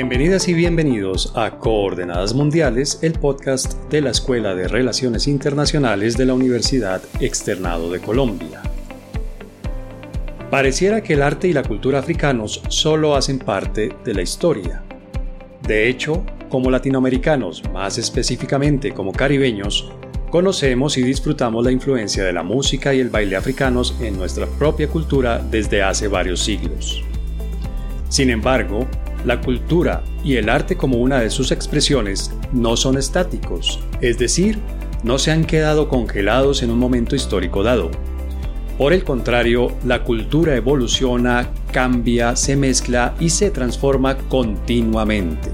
Bienvenidas y bienvenidos a Coordenadas Mundiales, el podcast de la Escuela de Relaciones Internacionales de la Universidad Externado de Colombia. Pareciera que el arte y la cultura africanos solo hacen parte de la historia. De hecho, como latinoamericanos, más específicamente como caribeños, conocemos y disfrutamos la influencia de la música y el baile africanos en nuestra propia cultura desde hace varios siglos. Sin embargo, la cultura y el arte como una de sus expresiones no son estáticos, es decir, no se han quedado congelados en un momento histórico dado, por el contrario, la cultura evoluciona, cambia, se mezcla y se transforma continuamente.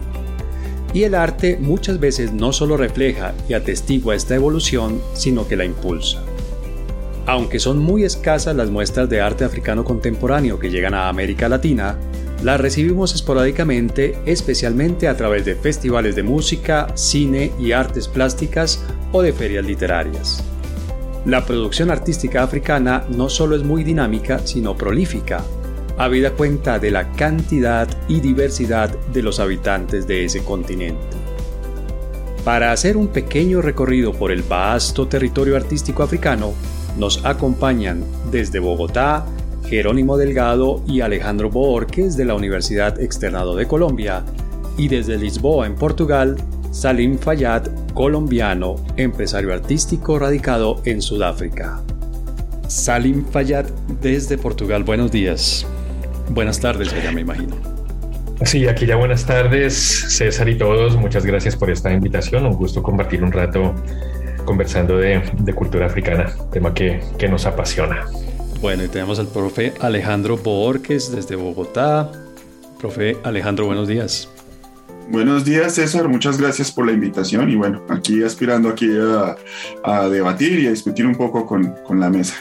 Y el arte muchas veces no solo refleja y atestigua esta evolución, sino que la impulsa. Aunque son muy escasas las muestras de arte africano contemporáneo que llegan a América Latina, las recibimos esporádicamente, especialmente a través de festivales de música, cine y artes plásticas o de ferias literarias. La producción artística africana no solo es muy dinámica, sino prolífica, habida cuenta de la cantidad y diversidad de los habitantes de ese continente. Para hacer un pequeño recorrido por el vasto territorio artístico africano, nos acompañan desde Bogotá Jerónimo Delgado y Alejandro Boorques de la Universidad Externado de Colombia, y desde Lisboa, en Portugal, Salim Fayad, colombiano, empresario artístico radicado en Sudáfrica. Salim Fayad desde Portugal, buenos días. Buenas tardes, ya me imagino. Sí, aquí ya buenas tardes, César y todos. Muchas gracias por esta invitación. Un gusto compartir un rato conversando de, cultura africana, tema que, que, nos apasiona. Bueno, y tenemos al profe Alejandro Borges desde Bogotá. Profe Alejandro, buenos días. Buenos días, César. Muchas gracias por la invitación y bueno, aquí aspirando aquí a, debatir y a discutir un poco con, con, la mesa.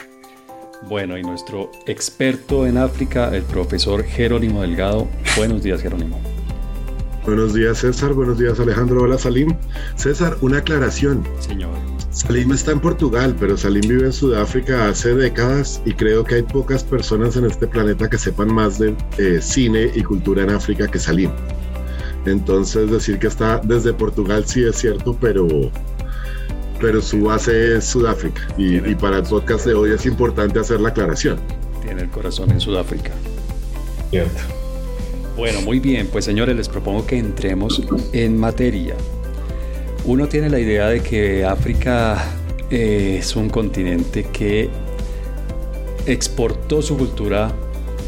Bueno, y nuestro experto en África, el profesor Jerónimo Delgado. Buenos días, Jerónimo. Buenos días, César. Buenos días, Alejandro. Hola, Salim. César, una aclaración. Señor. Salim está en Portugal, pero Salim vive en Sudáfrica hace décadas y creo que hay pocas personas en este planeta que sepan más de eh, cine y cultura en África que Salim. Entonces decir que está desde Portugal sí es cierto, pero, pero su base es Sudáfrica. Y, para el podcast de hoy es importante hacer la aclaración. Tiene el corazón en Sudáfrica. Cierto. Bueno, muy bien, pues señores, les propongo que entremos en materia. Uno tiene la idea de que África eh, es un continente que exportó su cultura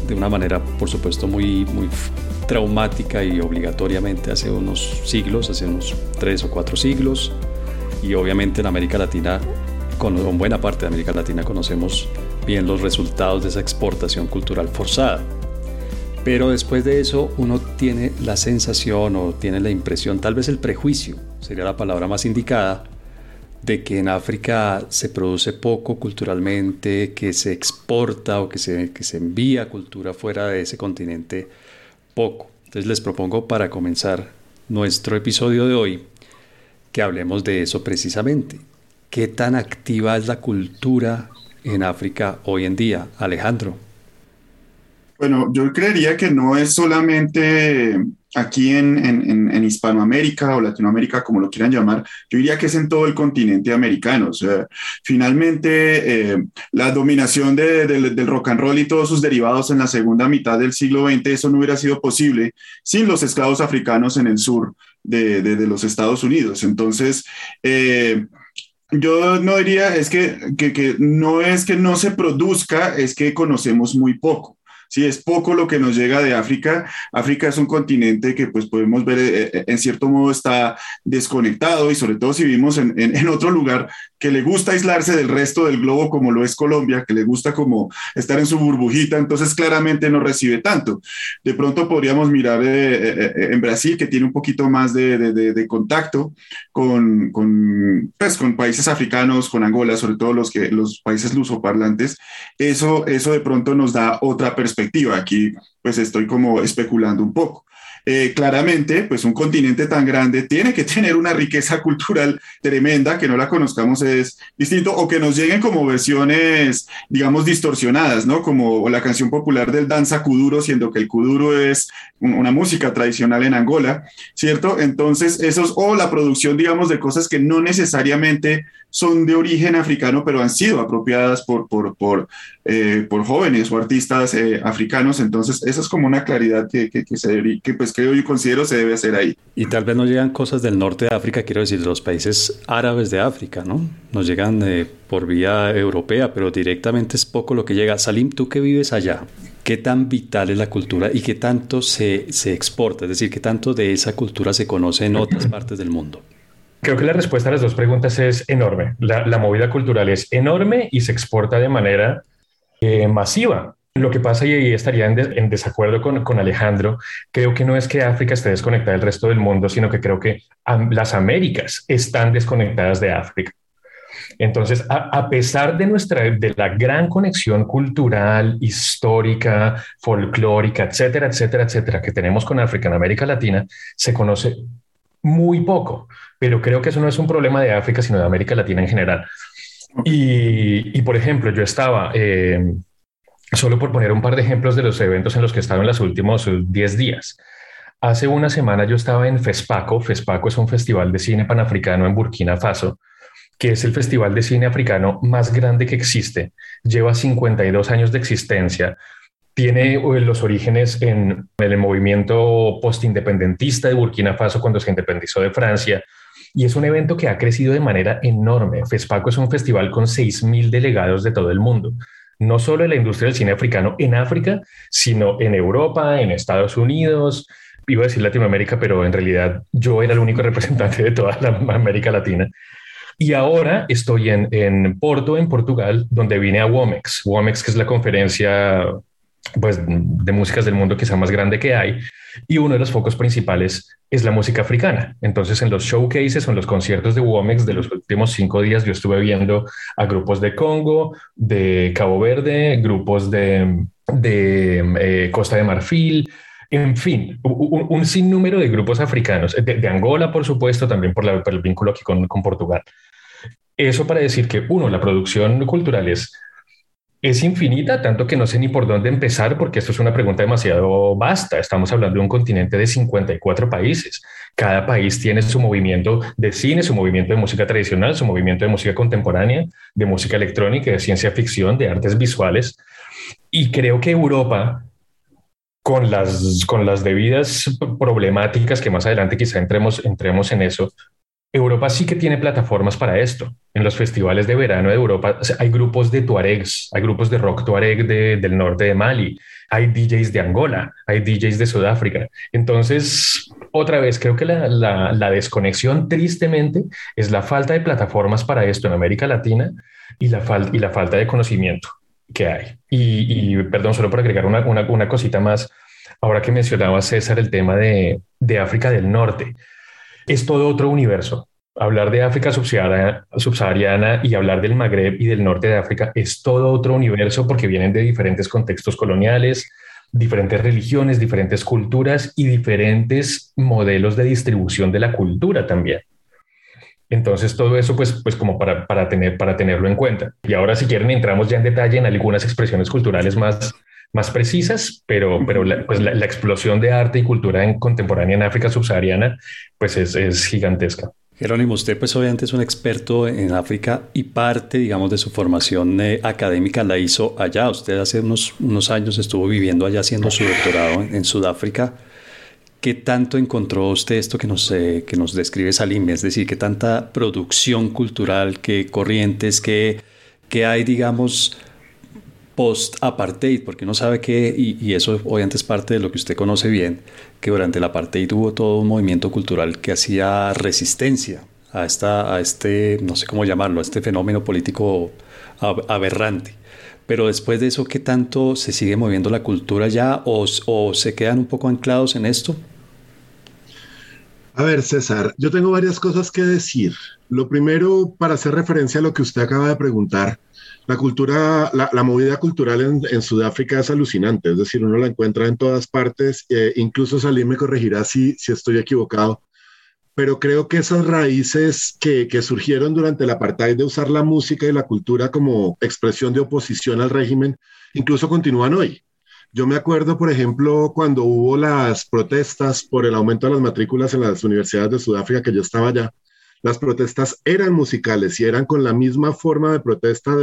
de una manera, por supuesto, muy, muy traumática y obligatoriamente hace unos siglos, hace unos tres o cuatro siglos. Y obviamente en América Latina, con, buena parte de América Latina, conocemos bien los resultados de esa exportación cultural forzada. Pero después de eso uno tiene la sensación o tiene la impresión, tal vez el prejuicio, sería la palabra más indicada, de que en África se produce poco culturalmente, que se exporta o que se, que se envía cultura fuera de ese continente poco. Entonces les propongo para comenzar nuestro episodio de hoy que hablemos de eso precisamente. ¿Qué tan activa es la cultura en África hoy en día? Alejandro. Bueno, yo creería que no es solamente aquí en, Hispanoamérica o Latinoamérica, como lo quieran llamar, yo diría que es en todo el continente americano. O sea, finalmente, eh, la dominación del rock and roll y todos sus derivados en la segunda mitad del siglo XX, eso no hubiera sido posible sin los esclavos africanos en el sur de, los Estados Unidos. Entonces, eh, yo no diría, es que, que no es que no se produzca, es que conocemos muy poco. Sí, es poco lo que nos llega de África. África es un continente que pues podemos ver eh, eh, en cierto modo está desconectado y sobre todo si vivimos en, en, otro lugar que le gusta aislarse del resto del globo como lo es Colombia, que le gusta como estar en su burbujita, entonces claramente no recibe tanto. De pronto podríamos mirar eh, en Brasil, que tiene un poquito más de, de, contacto con, con, pues, con países africanos, con Angola, sobre todo los, que, los países lusoparlantes. Eso, eso de pronto nos da otra perspectiva Aquí pues estoy como especulando un poco. eh, claramente, pues un continente tan grande tiene que tener una riqueza cultural tremenda, que no la conozcamos es distinto, o que nos lleguen como versiones, digamos, distorsionadas, ¿no? Como la canción popular del danza kuduro, siendo que el kuduro es una música tradicional en Angola, ¿cierto? Entonces, esos, o la producción, digamos, de cosas que no necesariamente son de origen africano, pero han sido apropiadas por, por, por, eh, por jóvenes o artistas eh, africanos. Entonces, esa es como una claridad que, que, que, se que pues considero se debe hacer ahí. Y tal vez no llegan cosas del norte de África, quiero decir, de los países árabes de África, ¿no? Nos llegan eh, por vía europea, pero directamente es poco lo que llega. Salim, tú que vives allá, ¿qué tan vital es la cultura y qué tanto se, se exporta? Es decir, ¿qué tanto de esa cultura se conoce en otras partes del mundo? Creo que la respuesta a las dos preguntas es enorme. La, la movida cultural es enorme y se exporta de manera eh, masiva. Lo que pasa, y ahí estaría en, de, en desacuerdo con, con, Alejandro, creo que no es que África esté desconectada del resto del mundo, sino que creo que las Américas están desconectadas de África. Entonces, a, a, pesar de nuestra, de la gran conexión cultural, histórica, folclórica, etcétera, etcétera, etcétera, que tenemos con África en América Latina, se conoce muy poco, pero creo que eso no es un problema de África, sino de América Latina en general. Y, por ejemplo, yo estaba, eh, solo por poner un par de ejemplos de los eventos en los que he estado en los últimos 10 días. Hace una semana yo estaba en FESPACO. FESPACO es un festival de cine panafricano en Burkina Faso, que es el festival de cine africano más grande que existe. Lleva 52 años de existencia tiene los orígenes en el movimiento postindependentista de Burkina Faso cuando se independizó de Francia. Y es un evento que ha crecido de manera enorme. FESPACO es un festival con 6.000 delegados de todo el mundo, no solo en la industria del cine africano en África, sino en Europa, en Estados Unidos, iba a decir Latinoamérica, pero en realidad yo era el único representante de toda la América Latina. Y ahora estoy en, en Porto, en Portugal, donde vine a WOMEX. WOMEX, que es la conferencia pues, de músicas del mundo quizá más grande que hay. Y uno de los focos principales es la música africana. Entonces, en los showcases o en los conciertos de Womex de los últimos cinco días, yo estuve viendo a grupos de Congo, de Cabo Verde, grupos de, de eh, Costa de Marfil, en fin, un, un, sinnúmero de grupos africanos, de, de, Angola, por supuesto, también por, la, por el vínculo aquí con, con Portugal. Eso para decir que, uno, la producción cultural es es infinita, tanto que no sé ni por dónde empezar, porque esto es una pregunta demasiado vasta. Estamos hablando de un continente de 54 países. Cada país tiene su movimiento de cine, su movimiento de música tradicional, su movimiento de música contemporánea, de música electrónica, de ciencia ficción, de artes visuales. Y creo que Europa, con las, con las debidas problemáticas que más adelante quizá entremos, entremos en eso, Europa sí que tiene plataformas para esto. En los festivales de verano de Europa hay grupos de tuaregs, hay grupos de rock tuareg de, del norte de Mali, hay DJs de Angola, hay DJs de Sudáfrica. Entonces, otra vez, creo que la, la, la, desconexión tristemente es la falta de plataformas para esto en América Latina y la, fal y la falta de conocimiento que hay. Y, y perdón, solo por agregar una, una, una, cosita más, ahora que mencionaba César el tema de, de África del Norte es todo otro universo. Hablar de África subsahariana, y hablar del Magreb y del norte de África es todo otro universo porque vienen de diferentes contextos coloniales, diferentes religiones, diferentes culturas y diferentes modelos de distribución de la cultura también. Entonces, todo eso, pues, pues como para, para, tener, para tenerlo en cuenta. Y ahora, si quieren, entramos ya en detalle en algunas expresiones culturales más, más precisas, pero, pero la, pues la, la, explosión de arte y cultura en contemporánea en África subsahariana pues es, es gigantesca. Jerónimo, usted pues obviamente es un experto en África y parte, digamos, de su formación eh, académica la hizo allá. Usted hace unos, unos años estuvo viviendo allá haciendo su doctorado en, en Sudáfrica. ¿Qué tanto encontró usted esto que nos, eh, que nos describe Salim? Es decir, ¿qué tanta producción cultural, qué corrientes, qué, qué hay, digamos, post-apartheid, porque uno sabe que, y, eso obviamente es parte de lo que usted conoce bien, que durante el apartheid hubo todo un movimiento cultural que hacía resistencia a, esta, a este, no sé cómo llamarlo, a este fenómeno político aberrante. Pero después de eso, ¿qué tanto se sigue moviendo la cultura ya o se quedan un poco anclados en esto? A ver, César, yo tengo varias cosas que decir. Lo primero, para hacer referencia a lo que usted acaba de preguntar, La cultura, la, movida cultural en, Sudáfrica es alucinante, es decir, uno la encuentra en todas partes, eh, incluso Salim me corregirá si, si estoy equivocado, pero creo que esas raíces que, que, surgieron durante el apartheid de usar la música y la cultura como expresión de oposición al régimen, incluso continúan hoy. Yo me acuerdo, por ejemplo, cuando hubo las protestas por el aumento de las matrículas en las universidades de Sudáfrica, que yo estaba allá, las protestas eran musicales y eran con la misma forma de protesta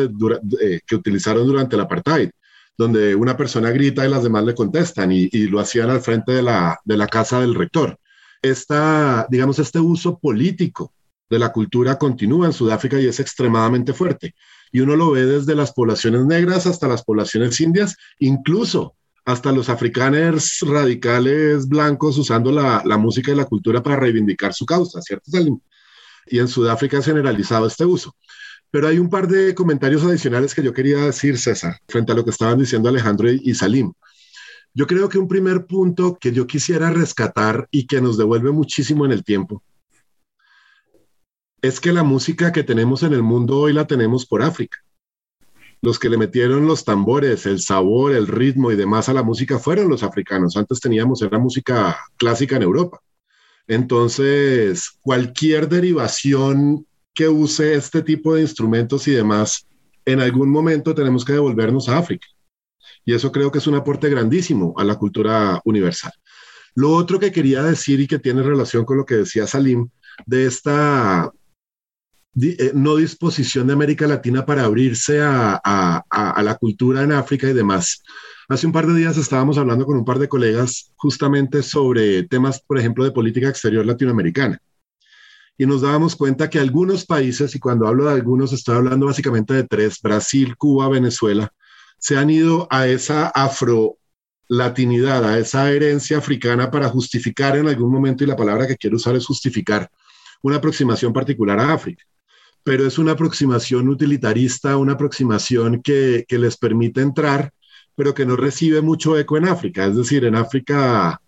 que utilizaron durante el apartheid, donde una persona grita y las demás le contestan y, lo hacían al frente de la, de la casa del rector. Esta, digamos, este uso político de la cultura continúa en Sudáfrica y es extremadamente fuerte. Y uno lo ve desde las poblaciones negras hasta las poblaciones indias, incluso hasta los africaners radicales blancos usando la, la música y la cultura para reivindicar su causa, ¿cierto? Y en Sudáfrica ha generalizado este uso. Pero hay un par de comentarios adicionales que yo quería decir, César, frente a lo que estaban diciendo Alejandro y Salim. Yo creo que un primer punto que yo quisiera rescatar y que nos devuelve muchísimo en el tiempo es que la música que tenemos en el mundo hoy la tenemos por África. Los que le metieron los tambores, el sabor, el ritmo y demás a la música fueron los africanos. Antes teníamos era música clásica en Europa. Entonces, cualquier derivación que use este tipo de instrumentos y demás, en algún momento tenemos que devolvernos a África. Y eso creo que es un aporte grandísimo a la cultura universal. Lo otro que quería decir y que tiene relación con lo que decía Salim, de esta eh, no disposición de América Latina para abrirse a, a, la cultura en África y demás. Hace un par de días estábamos hablando con un par de colegas justamente sobre temas, por ejemplo, de política exterior latinoamericana. Y nos dábamos cuenta que algunos países, y cuando hablo de algunos estoy hablando básicamente de tres, Brasil, Cuba, Venezuela, se han ido a esa afro-latinidad, a esa herencia africana para justificar en algún momento, y la palabra que quiero usar es justificar, una aproximación particular a África. Pero es una aproximación utilitarista, una aproximación que, que les permite entrar pero que no recibe mucho eco en África. Es decir, en África,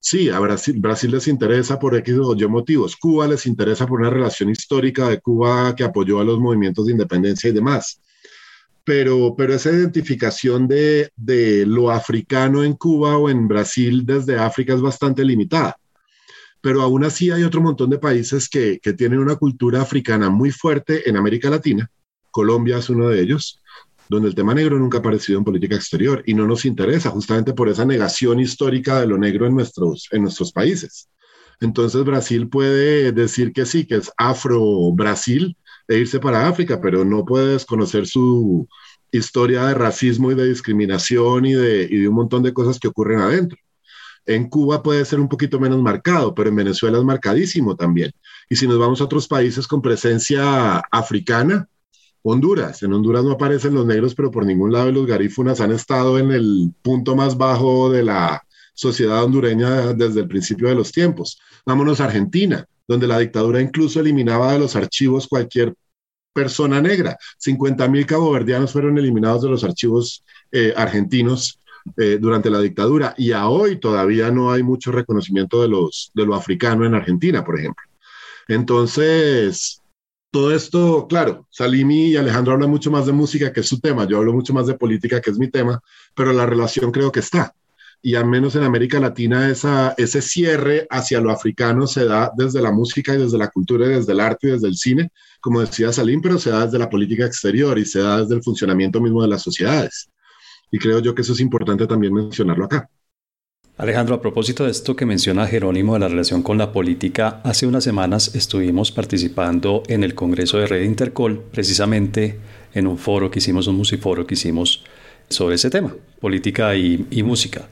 sí, a Brasil, Brasil les interesa por X o Y motivos. Cuba les interesa por una relación histórica de Cuba que apoyó a los movimientos de independencia y demás. Pero, pero esa identificación de, de lo africano en Cuba o en Brasil desde África es bastante limitada pero aún así hay otro montón de países que, que, tienen una cultura africana muy fuerte en América Latina. Colombia es uno de ellos donde el tema negro nunca ha aparecido en política exterior y no nos interesa justamente por esa negación histórica de lo negro en nuestros, en nuestros países. Entonces Brasil puede decir que sí, que es Afro-Brasil e irse para África, pero no puede desconocer su historia de racismo y de discriminación y de, y de un montón de cosas que ocurren adentro. En Cuba puede ser un poquito menos marcado, pero en Venezuela es marcadísimo también. Y si nos vamos a otros países con presencia africana, Honduras. En Honduras no aparecen los negros, pero por ningún lado los garífunas han estado en el punto más bajo de la sociedad hondureña desde el principio de los tiempos. Vámonos a Argentina, donde la dictadura incluso eliminaba de los archivos cualquier persona negra. 50 mil caboverdianos fueron eliminados de los archivos eh, argentinos eh, durante la dictadura y a hoy todavía no hay mucho reconocimiento de, los, de lo africano en Argentina, por ejemplo. Entonces, todo esto, claro, Salimi y Alejandro hablan mucho más de música, que es su tema, yo hablo mucho más de política, que es mi tema, pero la relación creo que está. Y al menos en América Latina esa, ese cierre hacia lo africano se da desde la música y desde la cultura y desde el arte y desde el cine, como decía Salim, pero se da desde la política exterior y se da desde el funcionamiento mismo de las sociedades. Y creo yo que eso es importante también mencionarlo acá. Alejandro, a propósito de esto que menciona Jerónimo de la relación con la política, hace unas semanas estuvimos participando en el Congreso de Red Intercol, precisamente en un foro que hicimos, un musiforo que hicimos sobre ese tema, política y, y música.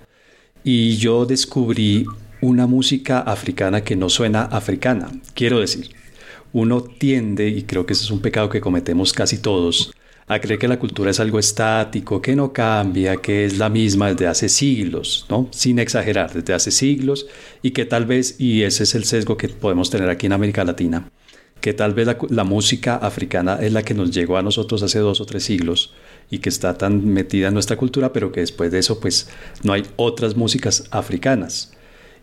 Y yo descubrí una música africana que no suena africana. Quiero decir, uno tiende, y creo que ese es un pecado que cometemos casi todos, a que la cultura es algo estático, que no cambia, que es la misma desde hace siglos, ¿no? Sin exagerar, desde hace siglos, y que tal vez, y ese es el sesgo que podemos tener aquí en América Latina, que tal vez la, música africana es la que nos llegó a nosotros hace dos o tres siglos y que está tan metida en nuestra cultura, pero que después de eso pues no hay otras músicas africanas.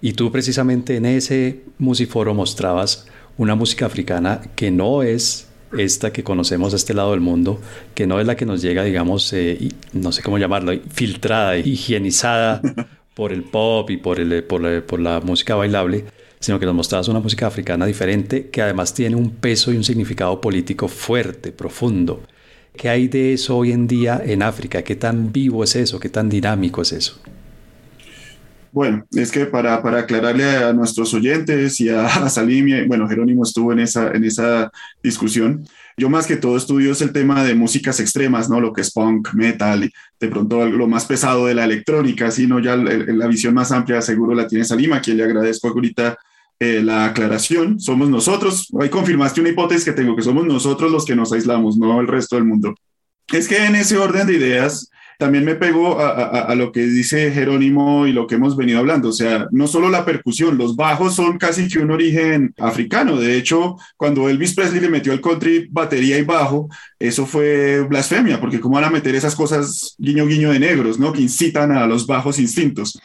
Y tú precisamente en ese musiforo mostrabas una música africana que no es esta que conocemos a este lado del mundo, que no es la que nos llega, digamos, eh, no sé cómo llamarlo, filtrada, higienizada por el pop y por, el, por, la, por la música bailable, sino que nos mostrabas una música africana diferente que además tiene un peso y un significado político fuerte, profundo. ¿Qué hay de eso hoy en día en África? ¿Qué tan vivo es eso? ¿Qué tan dinámico es eso? Bueno, es que para, para aclararle a nuestros oyentes y a, Salim, bueno, Jerónimo estuvo en esa, en esa discusión. Yo más que todo estudio es el tema de músicas extremas, ¿no? Lo que es punk, metal, de pronto lo más pesado de la electrónica, sino ya la, visión más amplia seguro la tiene Salim, a quien le agradezco ahorita eh, la aclaración. Somos nosotros, ahí confirmaste una hipótesis que tengo, que somos nosotros los que nos aislamos, no el resto del mundo. Es que en ese orden de ideas, también me pego a, lo que dice Jerónimo y lo que hemos venido hablando. O sea, no solo la percusión, los bajos son casi que un origen africano. De hecho, cuando Elvis Presley le metió al country batería y bajo, eso fue blasfemia, porque cómo van a meter esas cosas guiño guiño de negros, ¿no? Que incitan a los bajos instintos.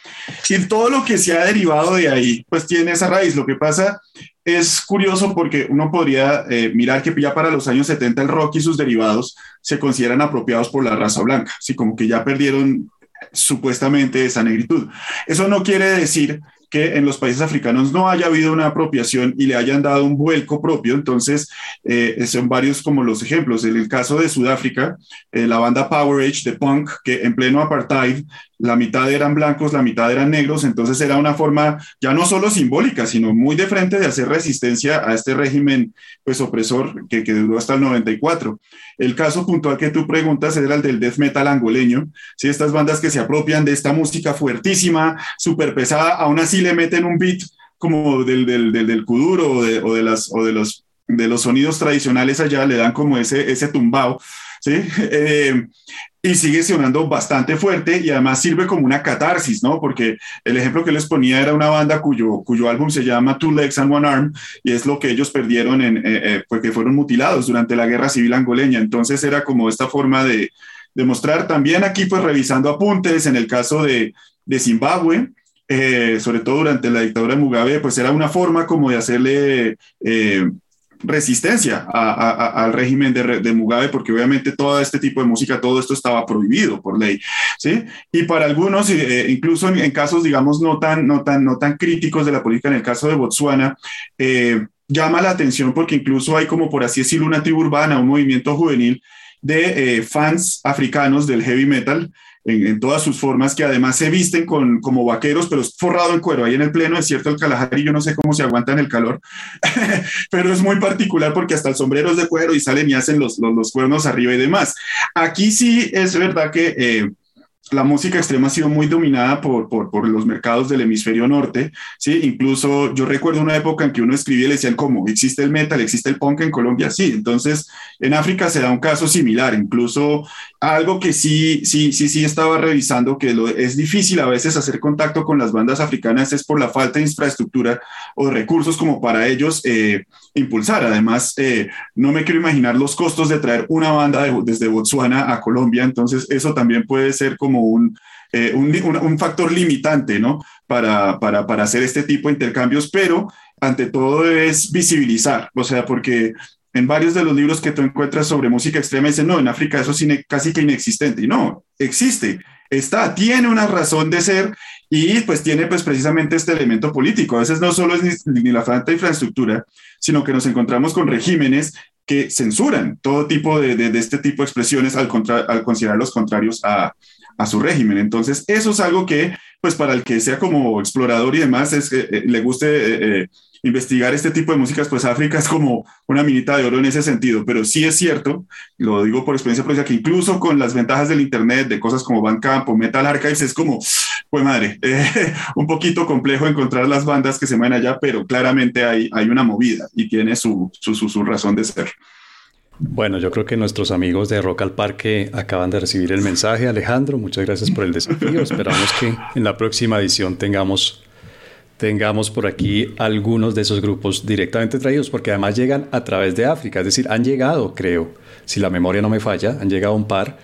Y todo lo que se ha derivado de ahí, pues tiene esa raíz. Lo que pasa es curioso porque uno podría eh, mirar que ya para los años 70 el rock y sus derivados se consideran apropiados por la raza blanca, así como que ya perdieron supuestamente esa negritud. Eso no quiere decir que en los países africanos no haya habido una apropiación y le hayan dado un vuelco propio. Entonces, eh, son varios como los ejemplos. En el caso de Sudáfrica, eh, la banda Power Age de punk, que en pleno apartheid la mitad eran blancos, la mitad eran negros, entonces era una forma ya no solo simbólica, sino muy de frente de hacer resistencia a este régimen pues opresor que, que duró hasta el 94. El caso puntual que tú preguntas era el del death metal angoleño, ¿sí? estas bandas que se apropian de esta música fuertísima, súper pesada, aún así le meten un beat como del, del, del, kuduro o de, o las, o de, los, de los sonidos tradicionales allá, le dan como ese, ese tumbao. ¿sí? Eh, y sigue sonando bastante fuerte y además sirve como una catarsis, ¿no? Porque el ejemplo que les ponía era una banda cuyo, cuyo álbum se llama Two Legs and One Arm y es lo que ellos perdieron en, eh, eh, porque fueron mutilados durante la guerra civil angoleña. Entonces era como esta forma de, mostrar también aquí, pues revisando apuntes en el caso de, de Zimbabue. sobre todo durante la dictadura de Mugabe, pues era una forma como de hacerle resistencia al régimen de, Mugabe, porque obviamente todo este tipo de música, todo esto estaba prohibido por ley, ¿sí? Y para algunos, eh, incluso en, casos, digamos, no tan, no, tan, no tan críticos de la política, en el caso de Botswana, eh, llama la atención porque incluso hay como, por así decirlo, una tribu urbana, un movimiento juvenil de eh, fans africanos del heavy metal, en, todas sus formas, que además se visten con, como vaqueros, pero es forrado en cuero. Ahí en el pleno desierto del Kalahari, yo no sé cómo se aguantan el calor, pero es muy particular porque hasta el sombrero es de cuero y salen y hacen los, los, cuernos arriba y demás. Aquí sí es verdad que... Eh, la música extrema ha sido muy dominada por, por, por, los mercados del hemisferio norte, ¿sí? Incluso yo recuerdo una época en que uno escribía y le decían, ¿cómo? ¿Existe el metal? ¿Existe el punk en Colombia? Sí, entonces en África se da un caso similar, incluso algo que sí, sí, sí, sí estaba revisando, que lo, es difícil a veces hacer contacto con las bandas africanas es por la falta de infraestructura o recursos como para ellos eh, impulsar. Además, eh, no me quiero imaginar los costos de traer una banda desde Botswana a Colombia, entonces eso también puede ser como eh, un, un, factor limitante ¿no? para, para, para hacer este tipo de intercambios, pero ante todo es visibilizar, o sea, porque en varios de los libros que tú encuentras sobre música extrema dicen, no, en África eso es casi que inexistente. Y no, existe, está, tiene una razón de ser y pues tiene pues precisamente este elemento político. A veces no solo es ni, la falta de infraestructura, sino que nos encontramos con regímenes que censuran todo tipo de, de, este tipo de expresiones al, contra, al considerarlos contrarios a, a su régimen. Entonces, eso es algo que, pues para el que sea como explorador y demás, es que eh, le guste eh, eh, investigar este tipo de músicas, pues África es como una minita de oro en ese sentido, pero sí es cierto, lo digo por experiencia propia, que incluso con las ventajas del Internet, de cosas como Bandcamp o Metal Archives, es como, pues madre, un poquito complejo encontrar las bandas que se mueven allá, pero claramente hay, hay una movida y tiene su, su, su razón de ser. Bueno, yo creo que nuestros amigos de Rock al Parque acaban de recibir el mensaje. Alejandro, muchas gracias por el desafío. Esperamos que en la próxima edición tengamos, tengamos por aquí algunos de esos grupos directamente traídos, porque además llegan a través de África. Es decir, han llegado, creo, si la memoria no me falla, han llegado un par.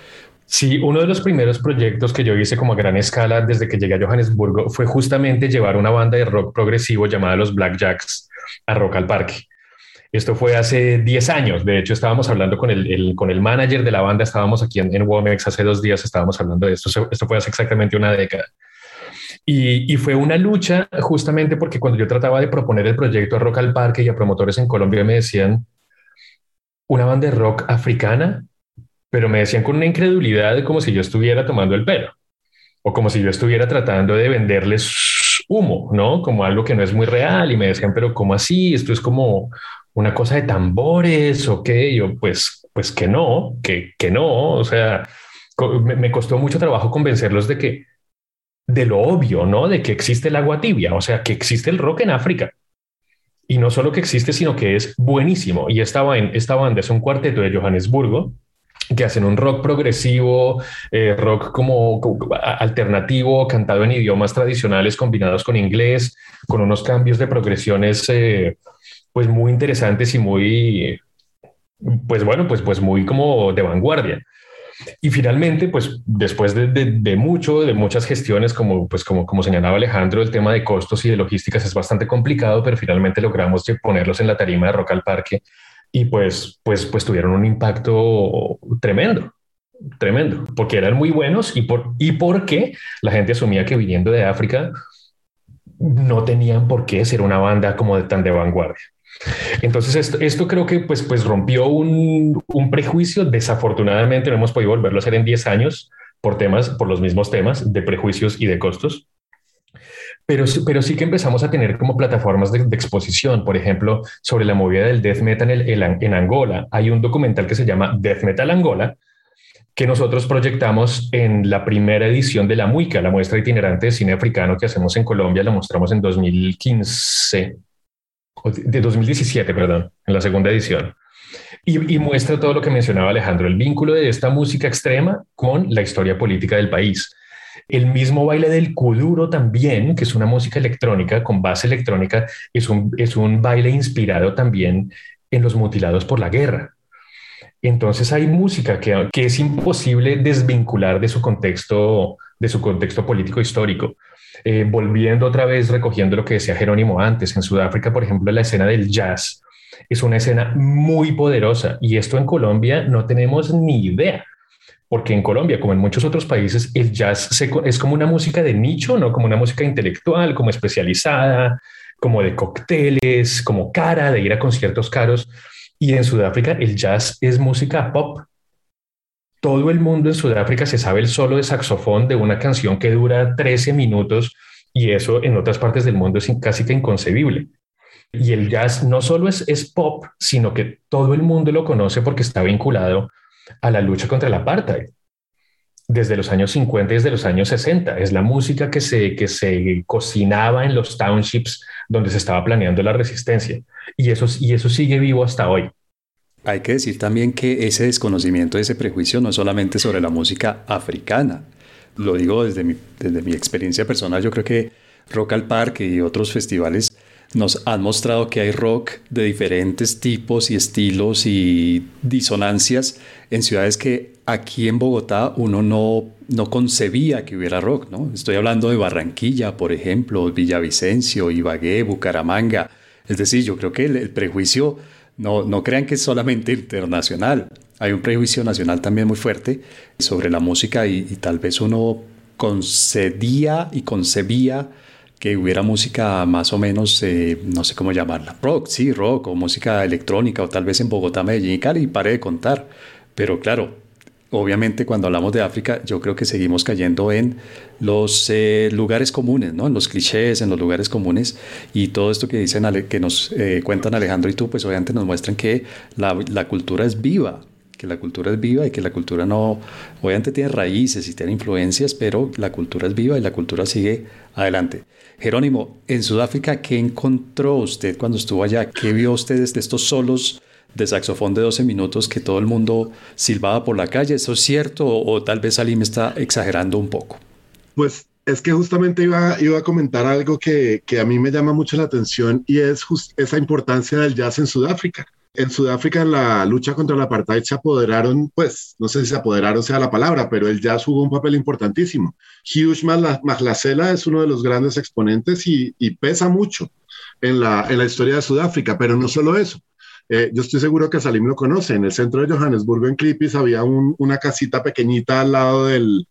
Sí, uno de los primeros proyectos que yo hice como a gran escala desde que llegué a Johannesburgo fue justamente llevar una banda de rock progresivo llamada los Black Jacks a Rock al Parque. Esto fue hace 10 años. De hecho, estábamos hablando con el, con el manager de la banda. Estábamos aquí en, en hace dos días. Estábamos hablando de esto. Esto fue hace exactamente una década. Y, fue una lucha justamente porque cuando yo trataba de proponer el proyecto a Rock al Parque y a promotores en Colombia me decían una banda de rock africana, pero me decían con una incredulidad como si yo estuviera tomando el pelo o como si yo estuviera tratando de venderles humo, ¿no? Como algo que no es muy real y me decían, pero ¿cómo así? Esto es como una cosa de tambores o qué? Yo, pues, pues que no, que, que no, o sea, me, me costó mucho trabajo convencerlos de que de lo obvio, ¿no? De que existe el agua tibia, o sea, que existe el rock en África. Y no solo que existe, sino que es buenísimo. Y esta, en esta banda es un cuarteto de Johannesburgo que hacen un rock progresivo, eh, rock como, alternativo, cantado en idiomas tradicionales combinados con inglés, con unos cambios de progresiones eh, pues muy interesantes y muy, pues bueno, pues, pues muy como de vanguardia. Y finalmente, pues después de, mucho, de muchas gestiones, como, pues, como, como señalaba Alejandro, el tema de costos y de logísticas es bastante complicado, pero finalmente logramos ponerlos en la tarima de Rock al Parque y pues, pues, pues tuvieron un impacto tremendo, tremendo, porque eran muy buenos y, por, y porque la gente asumía que viniendo de África no tenían por qué ser una banda como de tan de vanguardia. Entonces, esto, creo que pues, pues rompió un, prejuicio. Desafortunadamente, no hemos podido volverlo a hacer en 10 años por temas, por los mismos temas de prejuicios y de costos. Pero, pero sí que empezamos a tener como plataformas de, exposición, por ejemplo, sobre la movida del death metal en, en Angola. Hay un documental que se llama Death Metal Angola, que nosotros proyectamos en la primera edición de la MUICA, la muestra itinerante de cine africano que hacemos en Colombia, la mostramos en 2015, de 2017, perdón, en la segunda edición. Y, muestra todo lo que mencionaba Alejandro, el vínculo de esta música extrema con la historia política del país. El mismo baile del kuduro también, que es una música electrónica con base electrónica, es un, es un baile inspirado también en los mutilados por la guerra. Entonces hay música que, que es imposible desvincular de su contexto, de su contexto político histórico. Eh, volviendo otra vez, recogiendo lo que decía Jerónimo antes, en Sudáfrica, por ejemplo, la escena del jazz es una escena muy poderosa y esto en Colombia no tenemos ni idea. Porque en Colombia, como en muchos otros países, el jazz es como una música de nicho, no como una música intelectual, como especializada, como de cócteles, como cara, de ir a conciertos caros. Y en Sudáfrica el jazz es música pop, todo el mundo en Sudáfrica se sabe el solo de saxofón de una canción que dura 13 minutos y eso en otras partes del mundo es casi que inconcebible. Y el jazz no solo es, pop, sino que todo el mundo lo conoce porque está vinculado a la lucha contra el apartheid desde los años 50 y desde los años 60. Es la música que se, que se cocinaba en los townships donde se estaba planeando la resistencia. Y eso, y eso sigue vivo hasta hoy. Hay que decir también que ese desconocimiento, ese prejuicio no es solamente sobre la música africana. Lo digo desde mi, desde mi experiencia personal. Yo creo que Rock al Parque y otros festivales nos han mostrado que hay rock de diferentes tipos y estilos y disonancias en ciudades que aquí en Bogotá uno no, no concebía que hubiera rock. ¿no? Estoy hablando de Barranquilla, por ejemplo, Villavicencio, Ibagué, Bucaramanga. Es decir, yo creo que el prejuicio no, no crean que es solamente internacional. Hay un prejuicio nacional también muy fuerte sobre la música y, tal vez uno concedía y concebía que hubiera música más o menos, eh, no sé cómo llamarla, rock, sí, rock, o música electrónica, o tal vez en Bogotá, Medellín y Cali, y pare de contar. Pero claro, obviamente cuando hablamos de África, yo creo que seguimos cayendo en los eh, lugares comunes, ¿no? en los clichés, en los lugares comunes. Y todo esto que dicen, que nos eh, cuentan Alejandro y tú, pues obviamente nos muestran que la, la, cultura es viva, que la cultura es viva y que la cultura no, obviamente tiene raíces y tiene influencias, pero la cultura es viva y la cultura sigue adelante. Jerónimo, en Sudáfrica, ¿qué encontró usted cuando estuvo allá? ¿Qué vio usted de estos solos de saxofón de 12 minutos que todo el mundo silbaba por la calle. ¿Eso es cierto o, tal vez me está exagerando un poco? Pues es que justamente iba, iba a comentar algo que, que, a mí me llama mucho la atención y es esa importancia del jazz en Sudáfrica. En Sudáfrica, la lucha contra el apartheid se apoderaron, pues, no sé si se apoderaron sea la palabra, pero el jazz jugó un papel importantísimo. Hugh Maglasela es uno de los grandes exponentes y, y pesa mucho en la, en la historia de Sudáfrica, pero no solo eso Eh, yo estoy seguro que Salim lo conoce. En el centro de Johannesburgo, en Clipis, había una casita pequeñita al lado del,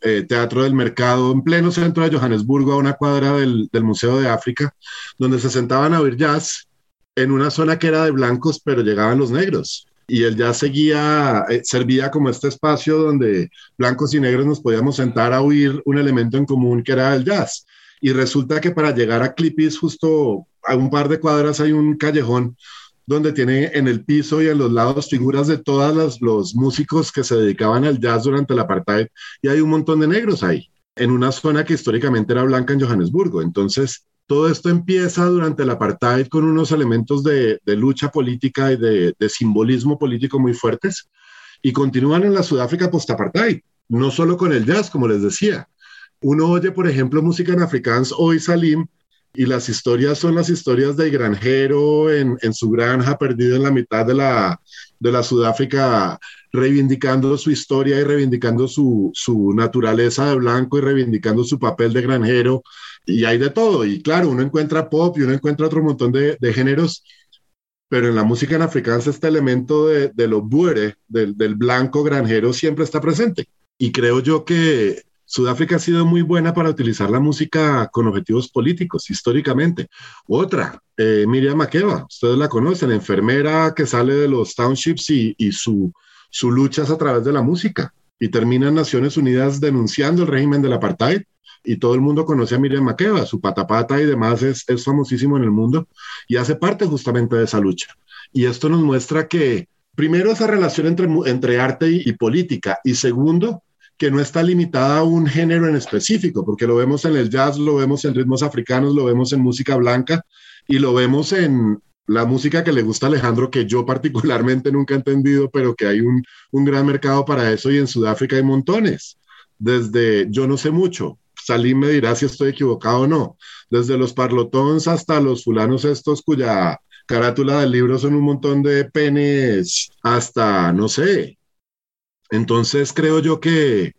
eh, Teatro del Mercado, en pleno centro de Johannesburgo, a una cuadra del, Museo de África, donde se sentaban a oír jazz en una zona que era de blancos, pero llegaban los negros. Y el jazz seguía, eh, servía como este espacio donde blancos y negros nos podíamos sentar a oír un elemento en común que era el jazz. Y resulta que para llegar a Clipis, justo a un par de cuadras hay un callejón donde tiene en el piso y en los lados figuras de todos los músicos que se dedicaban al jazz durante el apartheid y hay un montón de negros ahí, en una zona que históricamente era blanca en Johannesburgo. Entonces, todo esto empieza durante el apartheid con unos elementos de, lucha política y de, simbolismo político muy fuertes y continúan en la Sudáfrica post-apartheid, no solo con el jazz, como les decía. Uno oye, por ejemplo, música en afrikaans hoy Salim y las historias son las historias del granjero en, su granja perdido en la mitad de la, de la Sudáfrica, reivindicando su historia y reivindicando su, naturaleza de blanco y reivindicando su papel de granjero. Y hay de todo. Y claro, uno encuentra pop y uno encuentra otro montón de, géneros, pero en la música en africana este elemento de, de lo buere, del blanco granjero, siempre está presente. Y creo yo que Sudáfrica ha sido muy buena para utilizar la música con objetivos políticos históricamente. Otra, eh, Miriam Makeba, ustedes la conocen, enfermera que sale de los townships y, su, su lucha es a través de la música y termina en Naciones Unidas denunciando el régimen del apartheid y todo el mundo conoce a Miriam Makeba, su patapata y demás es, es famosísimo en el mundo y hace parte justamente de esa lucha. Y esto nos muestra que, primero, esa relación entre, entre arte y política y segundo, que no está limitada a un género en específico, porque lo vemos en el jazz, lo vemos en ritmos africanos, lo vemos en música blanca y lo vemos en la música que le gusta Alejandro, que yo particularmente nunca he entendido, pero que hay un, gran mercado para eso y en Sudáfrica hay montones. Desde, yo no sé mucho, Salim me dirá si estoy equivocado o no, desde los parlotons hasta los fulanos estos cuya carátula del libro son un montón de penes, hasta, no sé, entonces creo yo que,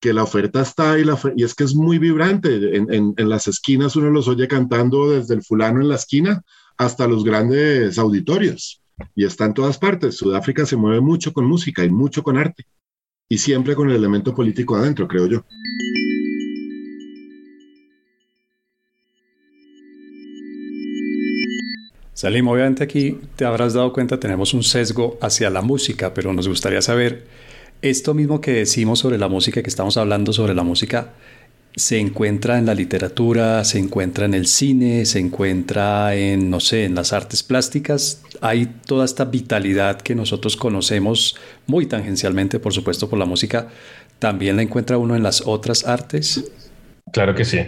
que la oferta está y es que es muy vibrante. En, las esquinas uno los oye cantando desde el fulano en la esquina hasta los grandes auditorios. Y está en todas partes. Sudáfrica se mueve mucho con música y mucho con arte. Y siempre con el elemento político adentro, creo yo. Salim, obviamente aquí te habrás dado cuenta, tenemos un sesgo hacia la música, pero nos gustaría saber esto mismo que decimos sobre la música, que estamos hablando sobre la música, se encuentra en la literatura, se encuentra en el cine, se encuentra en, no sé, en las artes plásticas. Hay toda esta vitalidad que nosotros conocemos muy tangencialmente, por supuesto, por la música. ¿También la encuentra uno en las otras artes? Claro que sí.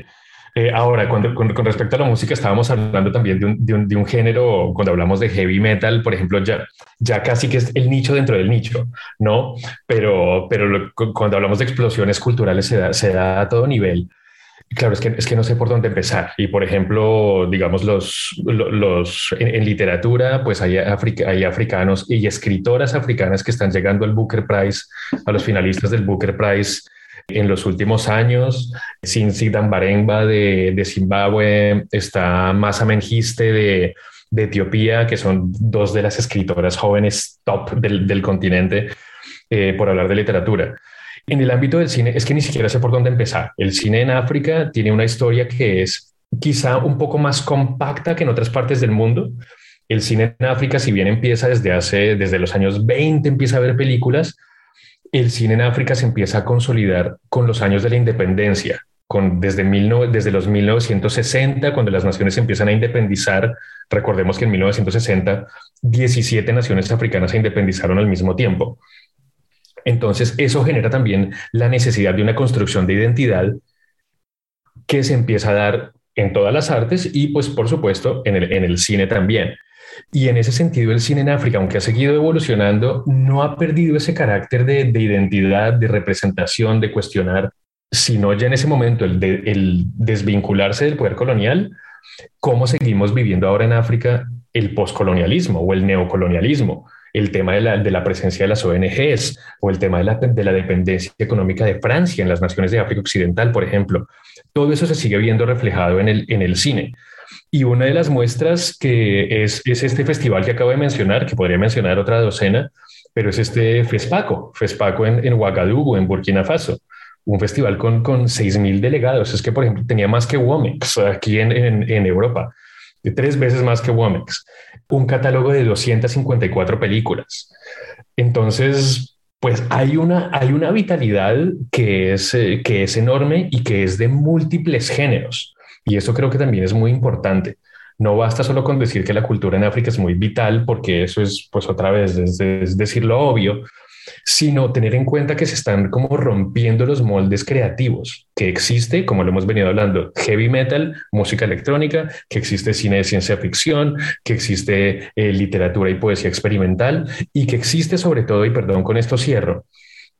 Eh, ahora, con, respecto a la música, estábamos hablando también de un, género, cuando hablamos de heavy metal, por ejemplo, ya, ya casi que es el nicho dentro del nicho, ¿no? Pero, pero cuando hablamos de explosiones culturales se da, se da a todo nivel. Claro, es que, es que no sé por dónde empezar. Y por ejemplo, digamos, los, los, en, literatura, pues hay, hay africanos y escritoras africanas que están llegando al Booker Prize, a los finalistas del Booker Prize en los últimos años. Cincy Dambarengba de, de Zimbabue, está Masa Mengiste de, de, Etiopía, que son dos de las escritoras jóvenes top del, del continente, eh, por hablar de literatura. En el ámbito del cine, es que ni siquiera sé por dónde empezar. El cine en África tiene una historia que es quizá un poco más compacta que en otras partes del mundo. El cine en África, si bien empieza desde hace, desde los años 20, empieza a ver películas, el cine en África se empieza a consolidar con los años de la independencia, con, desde, desde los 1960, cuando las naciones empiezan a independizar. Recordemos que en 1960, 17 naciones africanas se independizaron al mismo tiempo. Entonces, eso genera también la necesidad de una construcción de identidad que se empieza a dar en todas las artes y, pues, por supuesto, en el, en el cine también. Y en ese sentido, el cine en África, aunque ha seguido evolucionando, no ha perdido ese carácter de, identidad, de representación, de cuestionar, sino ya en ese momento el, desvincularse del poder colonial, cómo seguimos viviendo ahora en África el poscolonialismo o el neocolonialismo, el tema de la, presencia de las ONGs o el tema de la, de la dependencia económica de Francia en las naciones de África Occidental, por ejemplo. Todo eso se sigue viendo reflejado en el cine. Y una de las muestras que es, es este festival que acabo de mencionar, que podría mencionar otra docena, pero es este FESPACO, FESPACO en, en Ouagadougou, en Burkina Faso un festival con, con 6.000 delegados. Es que, por ejemplo, tenía más que Womex aquí en, en, en Europa, tres veces más que Womex. Un catálogo de 254 películas. Entonces, pues hay una, hay una vitalidad que es, eh, que es enorme y que es de múltiples géneros. Y eso creo que también es muy importante. No basta solo con decir que la cultura en África es muy vital, porque eso es, pues otra vez, es, es decir lo obvio, sino tener en cuenta que se están como rompiendo los moldes creativos que existe, como lo hemos venido hablando, heavy metal, música electrónica, que existe cine de ciencia ficción, que existe eh, literatura y poesía experimental y que existe sobre todo, y perdón, con esto cierro,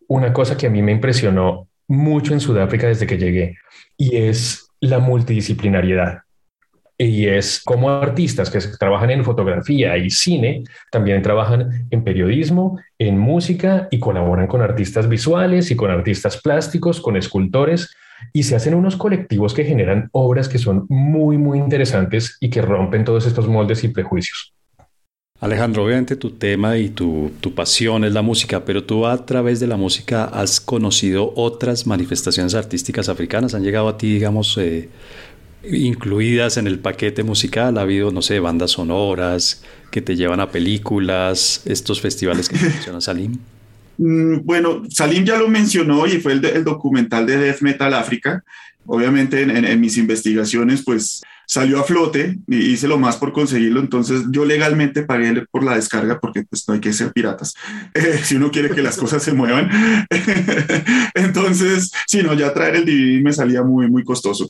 una cosa que a mí me impresionó mucho en Sudáfrica desde que llegué y es la multidisciplinariedad y es como artistas que trabajan en fotografía y cine, también trabajan en periodismo, en música y colaboran con artistas visuales y con artistas plásticos, con escultores y se hacen unos colectivos que generan obras que son muy, muy interesantes y que rompen todos estos moldes y prejuicios. Alejandro, obviamente tu tema y tu, tu, pasión es la música, pero tú a través de la música has conocido otras manifestaciones artísticas africanas. ¿Han llegado a ti, digamos, eh, incluidas en el paquete musical. Ha habido, no sé, bandas sonoras que te llevan a películas, estos festivales que menciona Salim. Mm, bueno, Salim ya lo mencionó y fue el, documental de Death Metal África. Obviamente en, mis investigaciones pues salió a flote y hice lo más por conseguirlo. Entonces yo legalmente pagué por la descarga porque pues no hay que ser piratas eh, si uno quiere que las cosas se muevan. Entonces, si no, ya traer el DVD me salía muy, muy costoso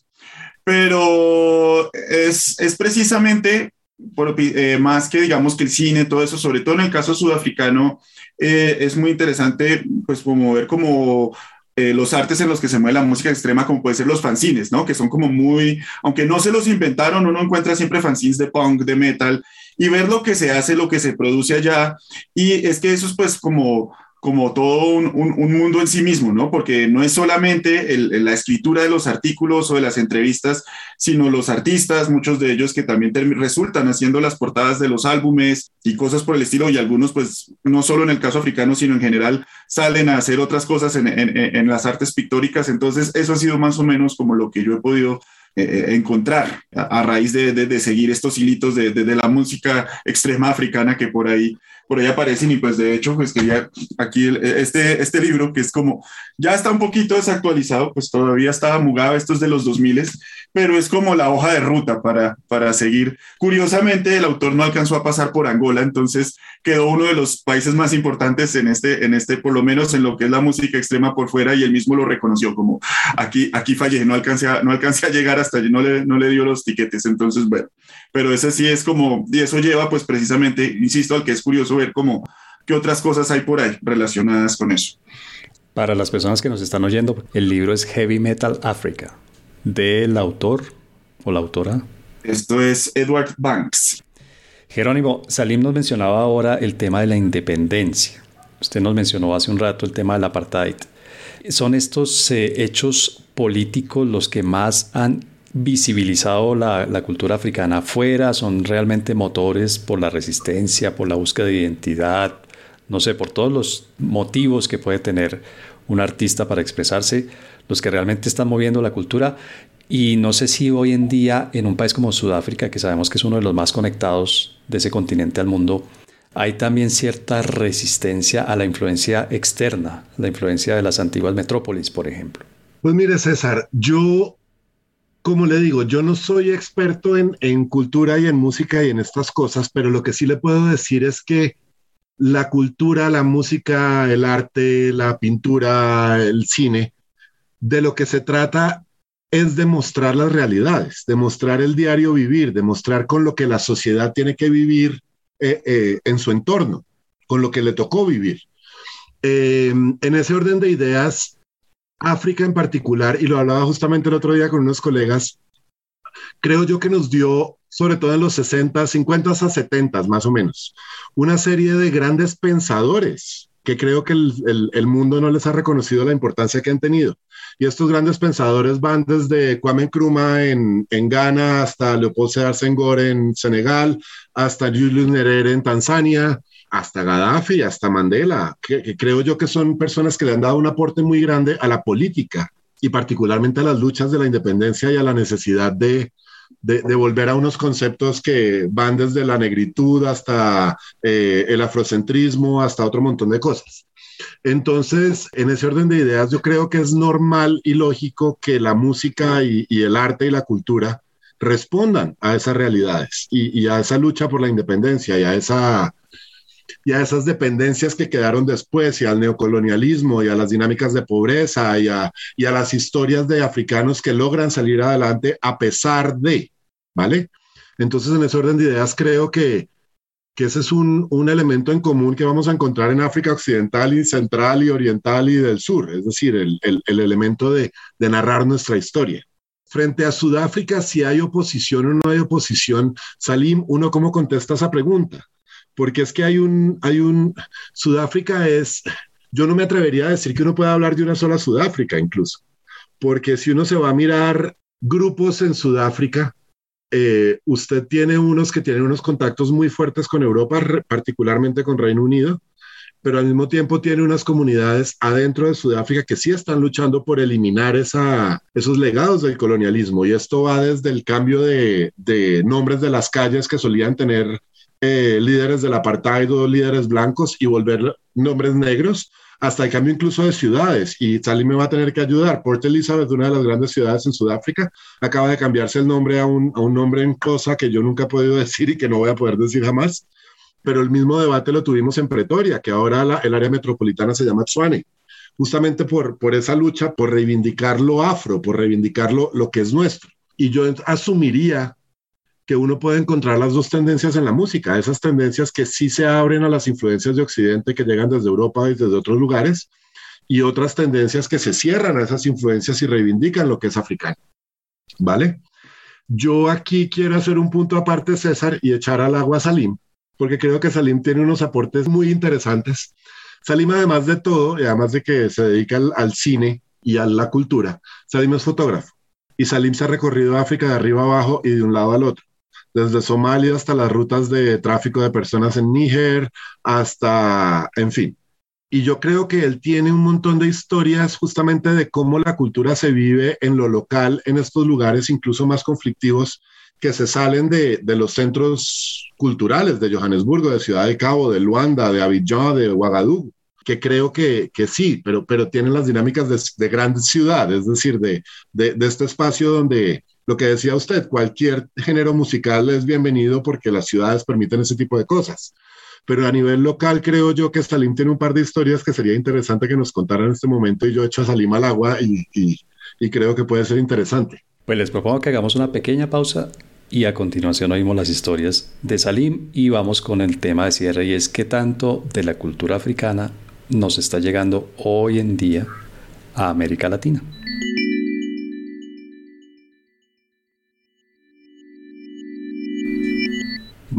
pero es, es precisamente por, eh, más que digamos que el cine, todo eso, sobre todo en el caso sudafricano, eh, es muy interesante pues como ver como eh, los artes en los que se mueve la música extrema, como puede ser los fanzines, ¿no? Que son como muy, aunque no se los inventaron, uno encuentra siempre fanzines de punk, de metal, y ver lo que se hace, lo que se produce allá, y es que eso es pues como como todo un, mundo en sí mismo, ¿no? Porque no es solamente la escritura de los artículos o de las entrevistas, sino los artistas, muchos de ellos que también resultan haciendo las portadas de los álbumes y cosas por el estilo, y algunos, pues, no solo en el caso africano, sino en general, salen a hacer otras cosas en, las artes pictóricas. Entonces, eso ha sido más o menos como lo que yo he podido eh, eh, encontrar a, raíz de, seguir estos hilitos de, la música extrema africana que por ahí por ahí aparecen y pues de hecho pues quería aquí este, este libro que es como, ya está un poquito desactualizado, pues todavía estaba mugado, esto es de los 2000, pero es como la hoja de ruta para, para seguir. Curiosamente el autor no alcanzó a pasar por Angola, entonces quedó uno de los países más importantes en este, en este, por lo menos en lo que es la música extrema por fuera y él mismo lo reconoció como aquí, aquí fallé, no alcancé a, no alcancé a llegar hasta allí, no le, no le dio los tiquetes, entonces bueno, pero ese sí es como, y eso lleva pues precisamente, insisto, al que es curioso ver cómo, qué otras cosas hay por ahí relacionadas con eso. Para las personas que nos están oyendo, el libro es Heavy Metal Africa, del autor o la autora. Esto es Edward Banks. Jerónimo, Salim nos mencionaba ahora el tema de la independencia. Usted nos mencionó hace un rato el tema del apartheid. ¿Son estos eh, hechos políticos los que más han visibilizado la, cultura africana afuera, son realmente motores por la resistencia, por la búsqueda de identidad, no sé, por todos los motivos que puede tener un artista para expresarse, los que realmente están moviendo la cultura. Y no sé si hoy en día en un país como Sudáfrica, que sabemos que es uno de los más conectados de ese continente al mundo, hay también cierta resistencia a la influencia externa, la influencia de las antiguas metrópolis, por ejemplo. Pues mire, César, yo como le digo, yo no soy experto en, cultura y en música y en estas cosas, pero lo que sí le puedo decir es que la cultura, la música, el arte, la pintura, el cine, de lo que se trata es demostrar las realidades, demostrar el diario vivir, demostrar con lo que la sociedad tiene que vivir eh, eh, en su entorno, con lo que le tocó vivir. Eh, en ese orden de ideas, África en particular, y lo hablaba justamente el otro día con unos colegas, creo yo que nos dio, sobre todo en los 60, 50 a 70 más o menos, una serie de grandes pensadores que creo que el, mundo no les ha reconocido la importancia que han tenido. Y estos grandes pensadores van desde Kwame Nkrumah en, Ghana hasta Leopold Sedar Senghor en Senegal, hasta Julius Nyerere en Tanzania, hasta Gaddafi, hasta Mandela, que, creo yo que son personas que le han dado un aporte muy grande a la política y particularmente a las luchas de la independencia y a la necesidad de, de, volver a unos conceptos que van desde la negritud hasta eh, el afrocentrismo, hasta otro montón de cosas. Entonces, en ese orden de ideas, yo creo que es normal y lógico que la música y, el arte y la cultura respondan a esas realidades y, y, a esa lucha por la independencia y a esa y a esas dependencias que quedaron después y al neocolonialismo y a las dinámicas de pobreza y a, y a las historias de africanos que logran salir adelante a pesar de, ¿vale? Entonces, en ese orden de ideas, creo que, que ese es un, un, elemento en común que vamos a encontrar en África Occidental y Central y Oriental y del Sur, es decir, el, el, el elemento de, de narrar nuestra historia frente a Sudáfrica, si hay oposición o no hay oposición, Salim, uno cómo contesta esa pregunta porque es que hay un, hay un, Sudáfrica es, yo no me atrevería a decir que uno puede hablar de una sola Sudáfrica incluso, porque si uno se va a mirar grupos en Sudáfrica, eh, usted tiene unos que tienen unos contactos muy fuertes con Europa, particularmente con Reino Unido, pero al mismo tiempo tiene unas comunidades adentro de Sudáfrica que sí están luchando por eliminar esa, esos legados del colonialismo. Y esto va desde el cambio de, de nombres de las calles que solían tener eh, líderes del apartheid o líderes blancos y volver nombres negros, hasta el cambio incluso de ciudades. Y Salim me va a tener que ayudar. Port Elizabeth, una de las grandes ciudades en Sudáfrica, acaba de cambiarse el nombre a un, a un nombre en cosa que yo nunca he podido decir y que no voy a poder decir jamás. Pero el mismo debate lo tuvimos en Pretoria, que ahora el área metropolitana se llama Tswane justamente por, por esa lucha, por reivindicar lo afro, por reivindicar lo que es nuestro. Y yo asumiría que uno puede encontrar las dos tendencias en la música, esas tendencias que sí se abren a las influencias de Occidente que llegan desde Europa y desde otros lugares, y otras tendencias que se cierran a esas influencias y reivindican lo que es africano. ¿Vale? Yo aquí quiero hacer un punto aparte, César, y echar al agua a Salim, porque creo que Salim tiene unos aportes muy interesantes. Salim, además de todo, y además de que se dedica al, al cine y a la cultura, Salim es fotógrafo. Y Salim se ha recorrido África de arriba abajo y de un lado al otro desde Somalia hasta las rutas de tráfico de personas en Níger, hasta, en fin. Y yo creo que él tiene un montón de historias justamente de cómo la cultura se vive en lo local, en estos lugares incluso más conflictivos que se salen de, los centros culturales de Johannesburgo, de Ciudad de Cabo, de Luanda, de Abidjan, de Ouagadougou, que creo que, sí, pero, pero tienen las dinámicas de, grandes ciudades, es decir, de, de, este espacio donde, lo que decía usted, cualquier género musical es bienvenido porque las ciudades permiten ese tipo de cosas. Pero a nivel local creo yo que Salim tiene un par de historias que sería interesante que nos contara en este momento y yo echo a Salim al agua y, y creo que puede ser interesante. Pues les propongo que hagamos una pequeña pausa y a continuación oímos las historias de Salim y vamos con el tema de cierre y es que tanto de la cultura africana nos está llegando hoy en día a América Latina.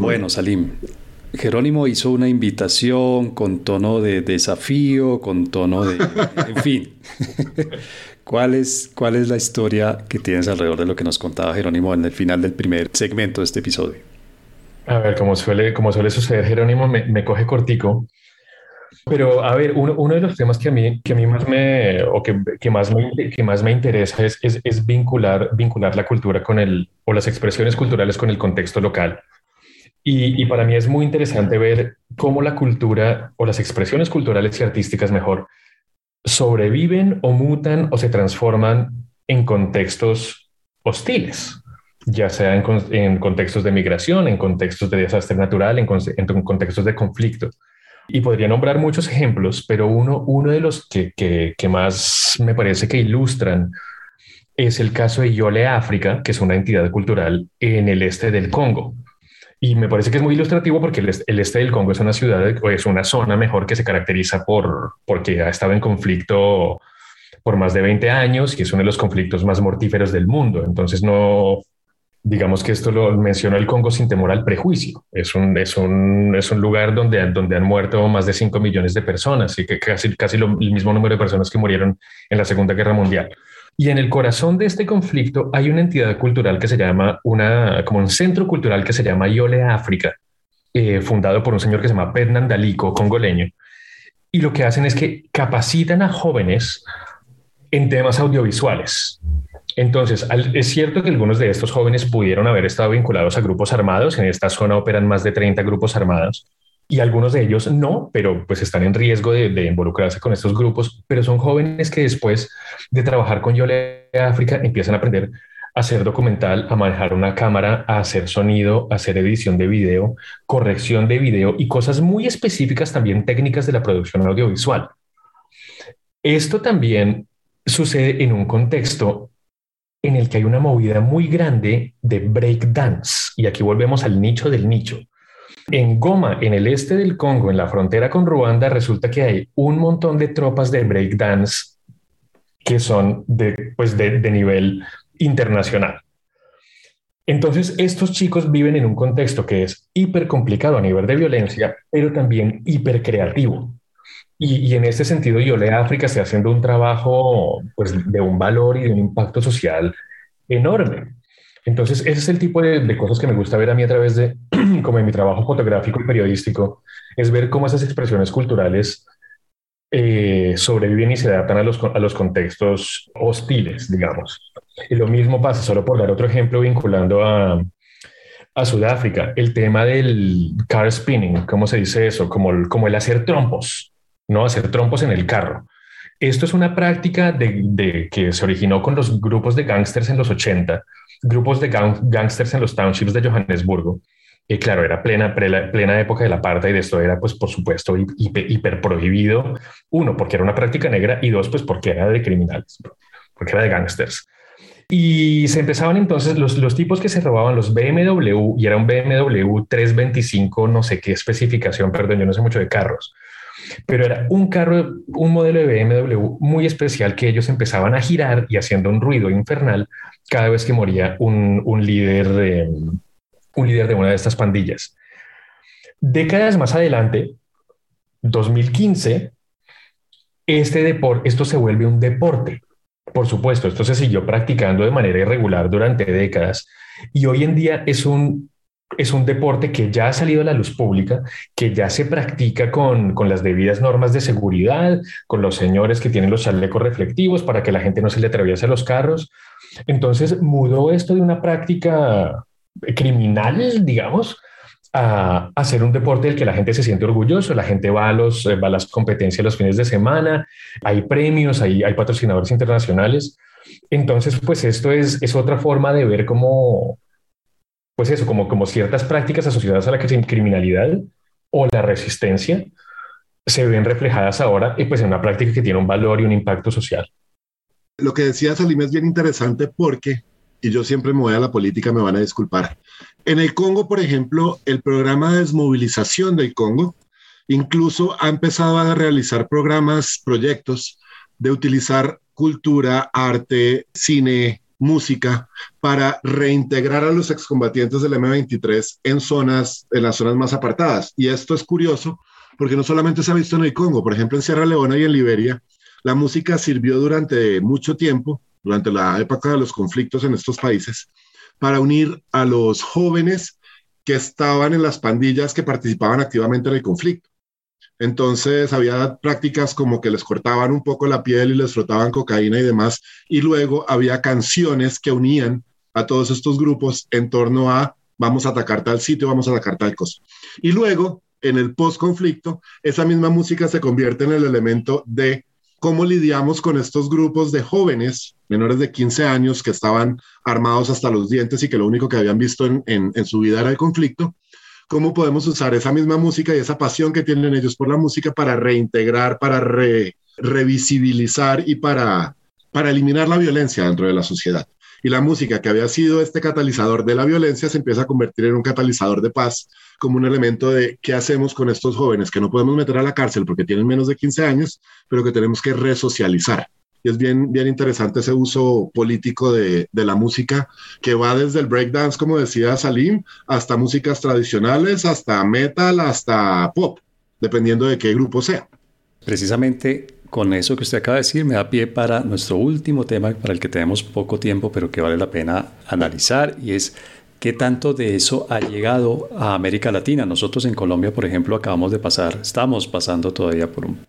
Bueno, Salim, Jerónimo hizo una invitación con tono de desafío, con tono de... En fin. ¿Cuál es, ¿Cuál es la historia que tienes alrededor de lo que nos contaba Jerónimo en el final del primer segmento de este episodio? A ver, como suele, como suele suceder, Jerónimo me, me coge cortico. Pero, a ver, uno, uno, de los temas que a mí, que a mí más me, o que, que más me, que más me interesa es, es, es, vincular, vincular la cultura con el, o las expresiones culturales con el contexto local. Y, para mí es muy interesante ver cómo la cultura o las expresiones culturales y artísticas mejor sobreviven o mutan o se transforman en contextos hostiles, ya sea en, contextos de migración, en contextos de desastre natural, en, en, contextos de conflicto. Y podría nombrar muchos ejemplos, pero uno, uno de los que, que, que más me parece que ilustran es el caso de Yole África, que es una entidad cultural en el este del Congo. Y me parece que es muy ilustrativo porque el, este del Congo es una ciudad o es una zona mejor que se caracteriza por porque ha estado en conflicto por más de 20 años y es uno de los conflictos más mortíferos del mundo. Entonces no, Digamos que esto lo mencionó el Congo sin temor al prejuicio. Es un, es un, es un lugar donde, donde han muerto más de 5 millones de personas y que casi, casi el mismo número de personas que murieron en la Segunda Guerra Mundial. Y en el corazón de este conflicto hay una entidad cultural que se llama, una, como un centro cultural que se llama Yole África, eh, fundado por un señor que se llama Pednan Daliko, congoleño. Y lo que hacen es que capacitan a jóvenes en temas audiovisuales. Entonces, es cierto que algunos de estos jóvenes pudieron haber estado vinculados a grupos armados. En esta zona operan más de 30 grupos armados y algunos de ellos no, pero pues están en riesgo de, involucrarse con estos grupos, pero son jóvenes que después de trabajar con Yole África empiezan a aprender a hacer documental, a manejar una cámara, a hacer sonido, a hacer edición de video, corrección de video y cosas muy específicas también técnicas de la producción audiovisual. Esto también sucede en un contexto en el que hay una movida muy grande de breakdance. Y aquí volvemos al nicho del nicho. En Goma, en el este del Congo, en la frontera con Ruanda, resulta que hay un montón de tropas de breakdance que son de, pues de, nivel internacional. Entonces, estos chicos viven en un contexto que es hiper complicado a nivel de violencia, pero también hiper creativo. Y, en este sentido, Yole África está haciendo un trabajo pues, de un valor y de un impacto social enorme. Entonces, ese es el tipo de, cosas que me gusta ver a mí a través de, como en mi trabajo fotográfico y periodístico, es ver cómo esas expresiones culturales eh, sobreviven y se adaptan a los, a los contextos hostiles, digamos. Y lo mismo pasa, solo por dar otro ejemplo vinculando a, a Sudáfrica, el tema del car spinning, ¿cómo se dice eso? Como el, como el hacer trompos. ¿no? Hacer trompos en el carro. Esto es una práctica de, que se originó con los grupos de gángsters en los 80, grupos de gángsters en los townships de Johannesburgo. Y claro, era plena, plena, época de la y de esto era, pues, por supuesto, hiper, prohibido. Uno, porque era una práctica negra y dos, pues, porque era de criminales, porque era de gángsters. Y se empezaban entonces los, los tipos que se robaban los BMW y era un BMW 325, no sé qué especificación, perdón, yo no sé mucho de carros pero era un carro, un modelo de BMW muy especial que ellos empezaban a girar y haciendo un ruido infernal cada vez que moría un, líder, de, una de estas pandillas. Décadas más adelante, 2015, este esto se vuelve un deporte. Por supuesto, esto se siguió practicando de manera irregular durante décadas y hoy en día es un es un deporte que ya ha salido a la luz pública, que ya se practica con, las debidas normas de seguridad, con los señores que tienen los chalecos reflectivos para que la gente no se le atraviese los carros. Entonces mudó esto de una práctica criminal, digamos, a, ser un deporte del que la gente se siente orgulloso, la gente va a, los, va a las competencias los fines de semana, hay premios, hay, hay patrocinadores internacionales. Entonces, pues esto es, es otra forma de ver cómo, pues eso, como, como ciertas prácticas asociadas a la criminalidad o la resistencia se ven reflejadas ahora y pues en una práctica que tiene un valor y un impacto social. Lo que decía Salim es bien interesante porque, y yo siempre me voy a la política, me van a disculpar. En el Congo, por ejemplo, el programa de desmovilización del Congo incluso ha empezado a realizar programas, proyectos de utilizar cultura, arte, cine, música para reintegrar a los excombatientes del M23 en zonas, en las zonas más apartadas. Y esto es curioso porque no solamente se ha visto en el Congo, por ejemplo en Sierra Leona y en Liberia, la música sirvió durante mucho tiempo, durante la época de los conflictos en estos países, para unir a los jóvenes que estaban en las pandillas que participaban activamente en el conflicto. Entonces había prácticas como que les cortaban un poco la piel y les frotaban cocaína y demás. Y luego había canciones que unían a todos estos grupos en torno a vamos a atacar tal sitio, vamos a atacar tal cosa. Y luego, en el post-conflicto, esa misma música se convierte en el elemento de cómo lidiamos con estos grupos de jóvenes menores de 15 años que estaban armados hasta los dientes y que lo único que habían visto en, en su vida era el conflicto cómo podemos usar esa misma música y esa pasión que tienen ellos por la música para reintegrar, para revisibilizar y para, para eliminar la violencia dentro de la sociedad. Y la música que había sido este catalizador de la violencia se empieza a convertir en un catalizador de paz, como un elemento de qué hacemos con estos jóvenes que no podemos meter a la cárcel porque tienen menos de 15 años, pero que tenemos que resocializar y es bien, bien interesante ese uso político de, de, la música que va desde el breakdance, como decía Salim, hasta músicas tradicionales, hasta metal, hasta pop, dependiendo de qué grupo sea. Precisamente con eso que usted acaba de decir me da pie para nuestro último tema para el que tenemos poco tiempo, pero que vale la pena analizar y es qué tanto de eso ha llegado a América Latina. Nosotros en Colombia, por ejemplo, acabamos de pasar, estamos pasando todavía por un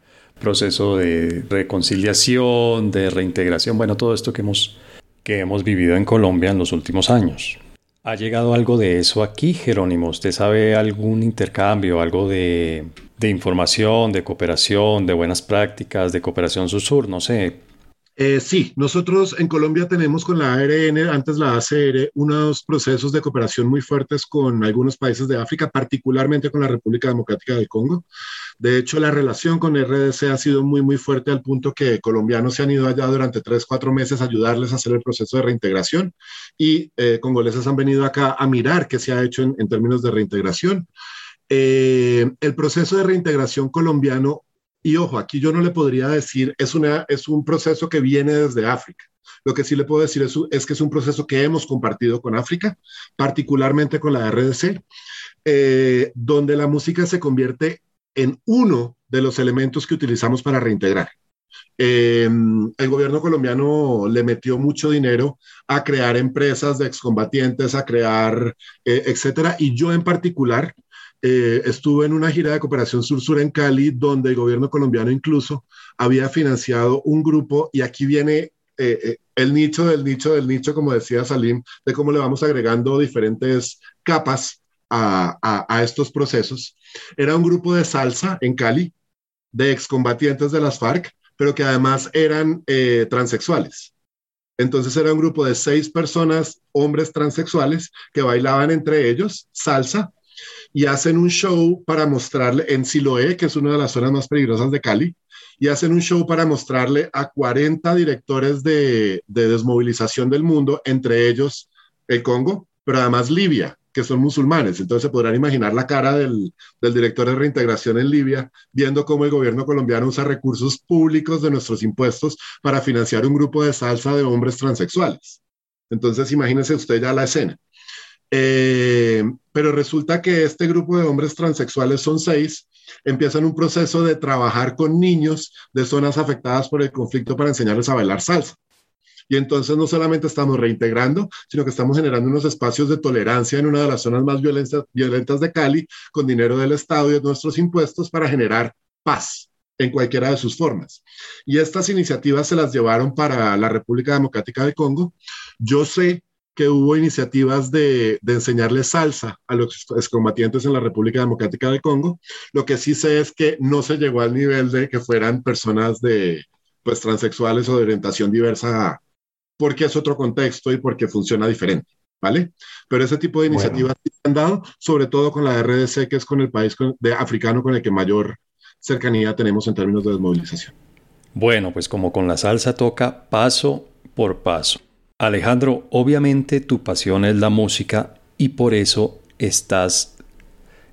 proceso de reconciliación, de reintegración, bueno, todo esto que hemos, que hemos vivido en Colombia en los últimos años. ¿Ha llegado algo de eso aquí, Jerónimo? ¿Usted sabe algún intercambio, algo de, de información, de cooperación, de buenas prácticas, de cooperación sur-sur? No sé, eh, sí, nosotros en Colombia tenemos con la ARN, antes la ACR, unos procesos de cooperación muy fuertes con algunos países de África, particularmente con la República Democrática del Congo. De hecho, la relación con RDC ha sido muy, muy fuerte al punto que colombianos se han ido allá durante tres, cuatro meses a ayudarles a hacer el proceso de reintegración y eh, congoleses han venido acá a mirar qué se ha hecho en, términos de reintegración. Eh, el proceso de reintegración colombiano y ojo, aquí yo no le podría decir, es, una, es un proceso que viene desde África. Lo que sí le puedo decir es, es que es un proceso que hemos compartido con África, particularmente con la RDC, eh, donde la música se convierte en uno de los elementos que utilizamos para reintegrar. Em, el gobierno colombiano le metió mucho dinero a crear empresas de excombatientes, a crear, eh, etcétera, y yo en particular eh, estuve en una gira de cooperación sur-sur en Cali, donde el gobierno colombiano incluso había financiado un grupo, y aquí viene eh, eh, el nicho del nicho del nicho, como decía Salim, de cómo le vamos agregando diferentes capas a, a, estos procesos. Era un grupo de salsa en Cali, de excombatientes de las FARC, pero que además eran transexuales. Entonces era un grupo de seis personas, hombres transexuales, que bailaban entre ellos salsa y hacen un show para mostrarle en Siloé, que es una de las zonas más peligrosas de Cali, y hacen un show para mostrarle a 40 directores de, desmovilización del mundo, entre ellos el Congo, pero además Libia, que son musulmanes. Entonces se podrán imaginar la cara del, director de reintegración en Libia, viendo cómo el gobierno colombiano usa recursos públicos de nuestros impuestos para financiar un grupo de salsa de hombres transexuales. Entonces imagínense usted ya la escena. Eh, pero resulta que este grupo de hombres transexuales son seis, empiezan un proceso de trabajar con niños de zonas afectadas por el conflicto para enseñarles a bailar salsa. Y entonces no solamente estamos reintegrando, sino que estamos generando unos espacios de tolerancia en una de las zonas más violentas, de Cali, con dinero del Estado y de nuestros impuestos para generar paz en cualquiera de sus formas. Y estas iniciativas se las llevaron para la República Democrática de Congo. Yo sé que hubo iniciativas de, de enseñarle salsa a los excombatientes en la República Democrática de Congo. Lo que sí sé es que no se llegó al nivel de que fueran personas de, pues, transexuales o de orientación diversa, porque es otro contexto y porque funciona diferente, ¿vale? Pero ese tipo de iniciativas se han dado, sobre todo con la RDC, que es con el país de africano con el que mayor cercanía tenemos en términos de desmovilización. Bueno, pues como con la salsa toca paso por paso. Alejandro, obviamente tu pasión es la música y por eso estás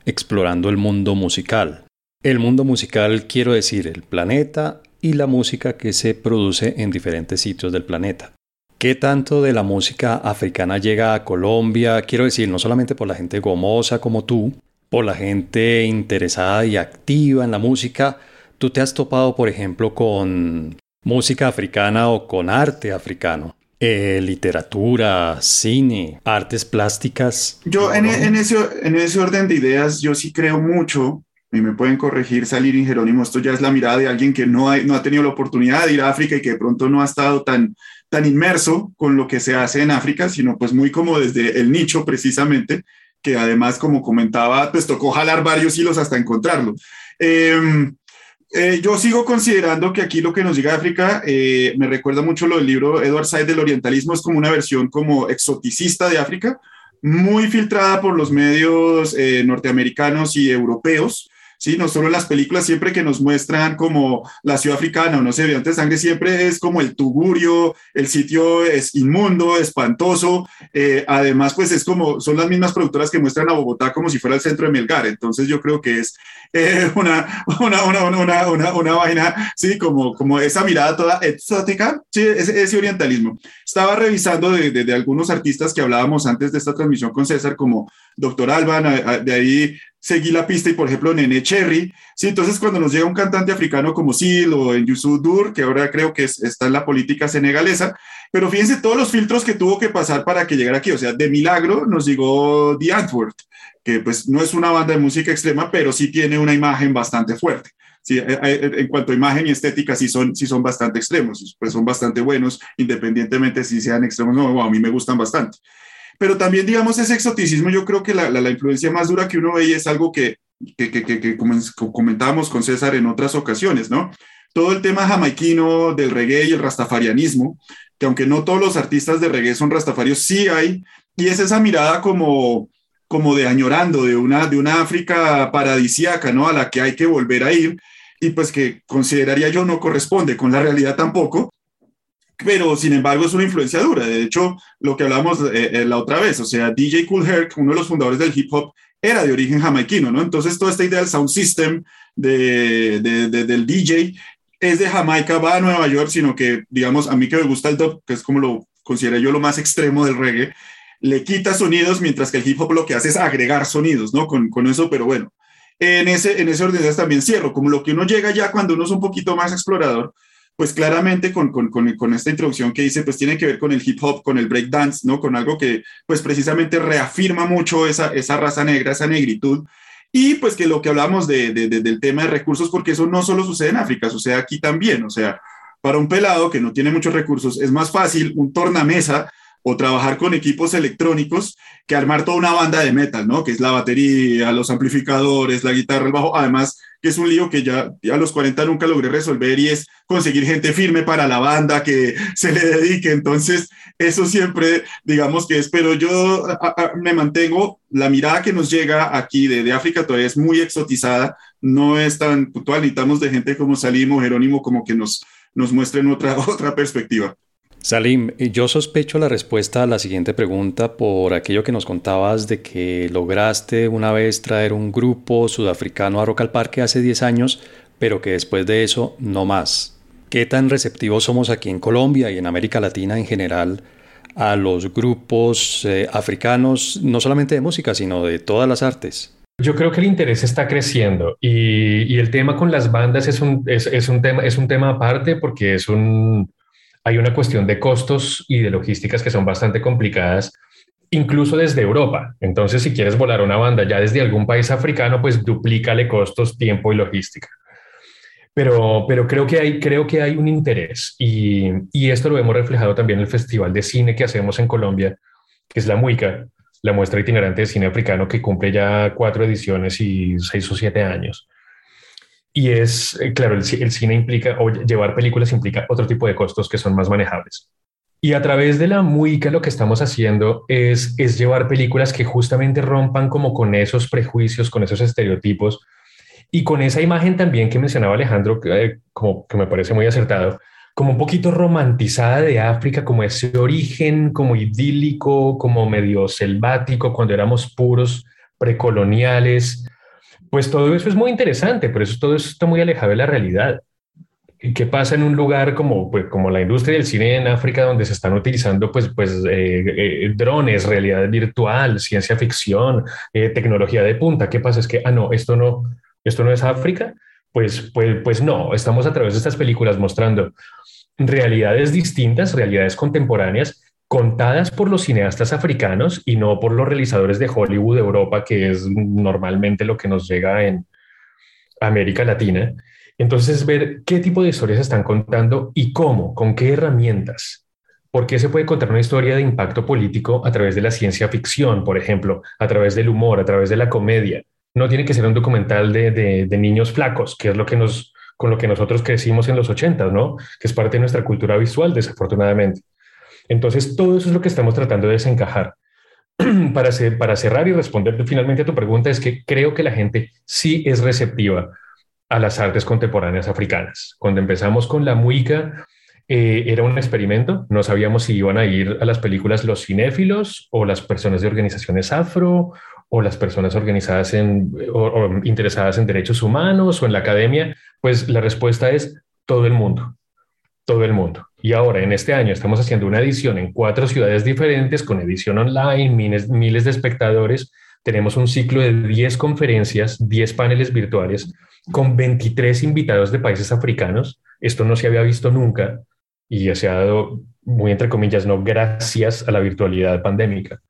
explorando el mundo musical. El mundo musical quiero decir el planeta y la música que se produce en diferentes sitios del planeta. ¿Qué tanto de la música africana llega a Colombia? Quiero decir, no solamente por la gente gomosa como tú, por la gente interesada y activa en la música. ¿Tú te has topado, por ejemplo, con música africana o con arte africano? Eh, literatura, cine, artes plásticas. Yo en, en, ese, en ese orden de ideas, yo sí creo mucho, y me pueden corregir, salir y Jerónimo, esto ya es la mirada de alguien que no, no ha tenido la oportunidad de ir a África y que de pronto no ha estado tan, tan inmerso con lo que se hace en África, sino pues muy como desde el nicho precisamente, que además, como comentaba, pues tocó jalar varios hilos hasta encontrarlo. Eh, eh, yo sigo considerando que aquí lo que nos llega África eh, me recuerda mucho lo del libro Edward Said del orientalismo, es como una versión como exoticista de África, muy filtrada por los medios eh, norteamericanos y europeos, ¿sí? No solo en las películas, siempre que nos muestran como la ciudad africana o no sé, de sangre, siempre es como el tugurio, el sitio es inmundo, espantoso. Eh, además, pues es como, son las mismas productoras que muestran a Bogotá como si fuera el centro de Melgar. Entonces yo creo que es eh, una, una, una, una, una, vaina, sí, como, como esa mirada toda exótica, sí, ese, ese orientalismo. Estaba revisando de, de, de algunos artistas que hablábamos antes de esta transmisión con César, como Doctor Alban, de ahí seguí la pista y por ejemplo Nene Cherry, sí, entonces cuando nos llega un cantante africano como Sil o en Yusuf Dur, que ahora creo que está en la política senegalesa, pero fíjense todos los filtros que tuvo que pasar para que llegara aquí, o sea, de milagro nos llegó The Antwoord, que pues no es una banda de música extrema, pero sí tiene una imagen bastante fuerte. Sí, eh, eh, en cuanto a imagen y estética, sí son, sí son bastante extremos, pues son bastante buenos, independientemente si sean extremos o no, a mí me gustan bastante pero también, digamos, ese exoticismo, yo creo que la, la, influencia más dura que uno ve es algo que, que, que, que, comentábamos con César en otras ocasiones, ¿no? Todo el tema jamaiquino del reggae y el rastafarianismo, que aunque no todos los artistas de reggae son rastafarios, sí hay, y es esa mirada como, como de añorando, de una, de una África paradisiaca, ¿no? A la que hay que volver a ir, y pues que consideraría yo no corresponde con la realidad tampoco, pero sin embargo es una influencia dura. De hecho, lo que hablamos eh, eh, la otra vez, o sea, DJ Cool Herc, uno de los fundadores del hip hop, era de origen jamaiquino, ¿no? Entonces, toda esta idea del sound system de, de, del DJ es de Jamaica, va a Nueva York, sino que, digamos, a mí que me gusta el dub, que es como lo considero yo lo más extremo del reggae, le quita sonidos, mientras que el hip hop lo que hace es agregar sonidos, ¿no? Con, con eso, pero bueno, en ese, en ese orden también cierro, como lo que uno llega ya cuando uno es un poquito más explorador, pues claramente con, con, con, esta introducción que dice, pues tiene que ver con el hip hop, con el break dance, ¿no? Con algo que pues precisamente reafirma mucho esa, esa raza negra, esa negritud. Y pues que lo que hablamos de, del tema de recursos, porque eso no solo sucede en África, sucede aquí también. O sea, para un pelado que no tiene muchos recursos, es más fácil un tornamesa o trabajar con equipos electrónicos que armar toda una banda de metal, ¿no? Que es la batería, los amplificadores, la guitarra, el bajo. Además, que es un lío que ya, a los 40 nunca logré resolver y es conseguir gente firme para la banda que se le dedique. Entonces, eso siempre, digamos que es, pero yo me mantengo, la mirada que nos llega aquí de, de, África todavía es muy exotizada, no es tan puntual, necesitamos de gente como Salim Jerónimo como que nos, nos muestren otra, otra perspectiva. Salim, yo sospecho la respuesta a la siguiente pregunta por aquello que nos contabas de que lograste una vez traer un grupo sudafricano a Rock al Parque hace 10 años, pero que después de eso no más. ¿Qué tan receptivos somos aquí en Colombia y en América Latina en general a los grupos eh, africanos, no solamente de música, sino de todas las artes? Yo creo que el interés está creciendo y, el tema con las bandas es un, es, un tema, es un tema aparte porque es un, hay una cuestión de costos y de logísticas que son bastante complicadas, incluso desde Europa. Entonces, si quieres volar una banda ya desde algún país africano, pues duplícale costos, tiempo y logística. Pero, pero creo, que hay, creo que hay un interés y, y esto lo hemos reflejado también en el Festival de Cine que hacemos en Colombia, que es la MUICA, la muestra itinerante de cine africano que cumple ya cuatro ediciones y seis o siete años. Y es, eh, claro, el, cine implica, o llevar películas implica otro tipo de costos que son más manejables. Y a través de la MUICA lo que estamos haciendo es, es llevar películas que justamente rompan como con esos prejuicios, con esos estereotipos y con esa imagen también que mencionaba Alejandro, eh, como que me parece muy acertado, como un poquito romantizada de África, como ese origen, como idílico, como medio selvático, cuando éramos puros precoloniales, pues todo eso es muy interesante, pero eso todo eso está muy alejado de la realidad. ¿Y qué pasa en un lugar como, pues, como la industria del cine en África, donde se están utilizando pues, pues, eh, eh, drones, realidad virtual, ciencia ficción, eh, tecnología de punta? ¿Qué pasa? Es que, ah, no, esto no, esto no es África. Pues, pues, pues no, estamos a través de estas películas mostrando realidades distintas, realidades contemporáneas, contadas por los cineastas africanos y no por los realizadores de Hollywood de Europa, que es normalmente lo que nos llega en América Latina. Entonces, ver qué tipo de historias están contando y cómo, con qué herramientas. ¿Por qué se puede contar una historia de impacto político a través de la ciencia ficción, por ejemplo, a través del humor, a través de la comedia? No tiene que ser un documental de, niños flacos, que es lo que nos, con lo que nosotros crecimos en los 80, ¿no? Que es parte de nuestra cultura visual, desafortunadamente. Entonces, todo eso es lo que estamos tratando de desencajar. para, cerrar y responder finalmente a tu pregunta, es que creo que la gente sí es receptiva a las artes contemporáneas africanas. Cuando empezamos con la muica, eh, era un experimento, no sabíamos si iban a ir a las películas los cinéfilos o las personas de organizaciones afro o las personas organizadas en, o interesadas en derechos humanos o en la academia, pues la respuesta es todo el mundo, todo el mundo. Y ahora, en este año, estamos haciendo una edición en cuatro ciudades diferentes, con edición online, miles, miles de espectadores. Tenemos un ciclo de 10 conferencias, 10 paneles virtuales, con 23 invitados de países africanos. Esto no se había visto nunca y se ha dado, muy entre comillas, no gracias a la virtualidad pandémica.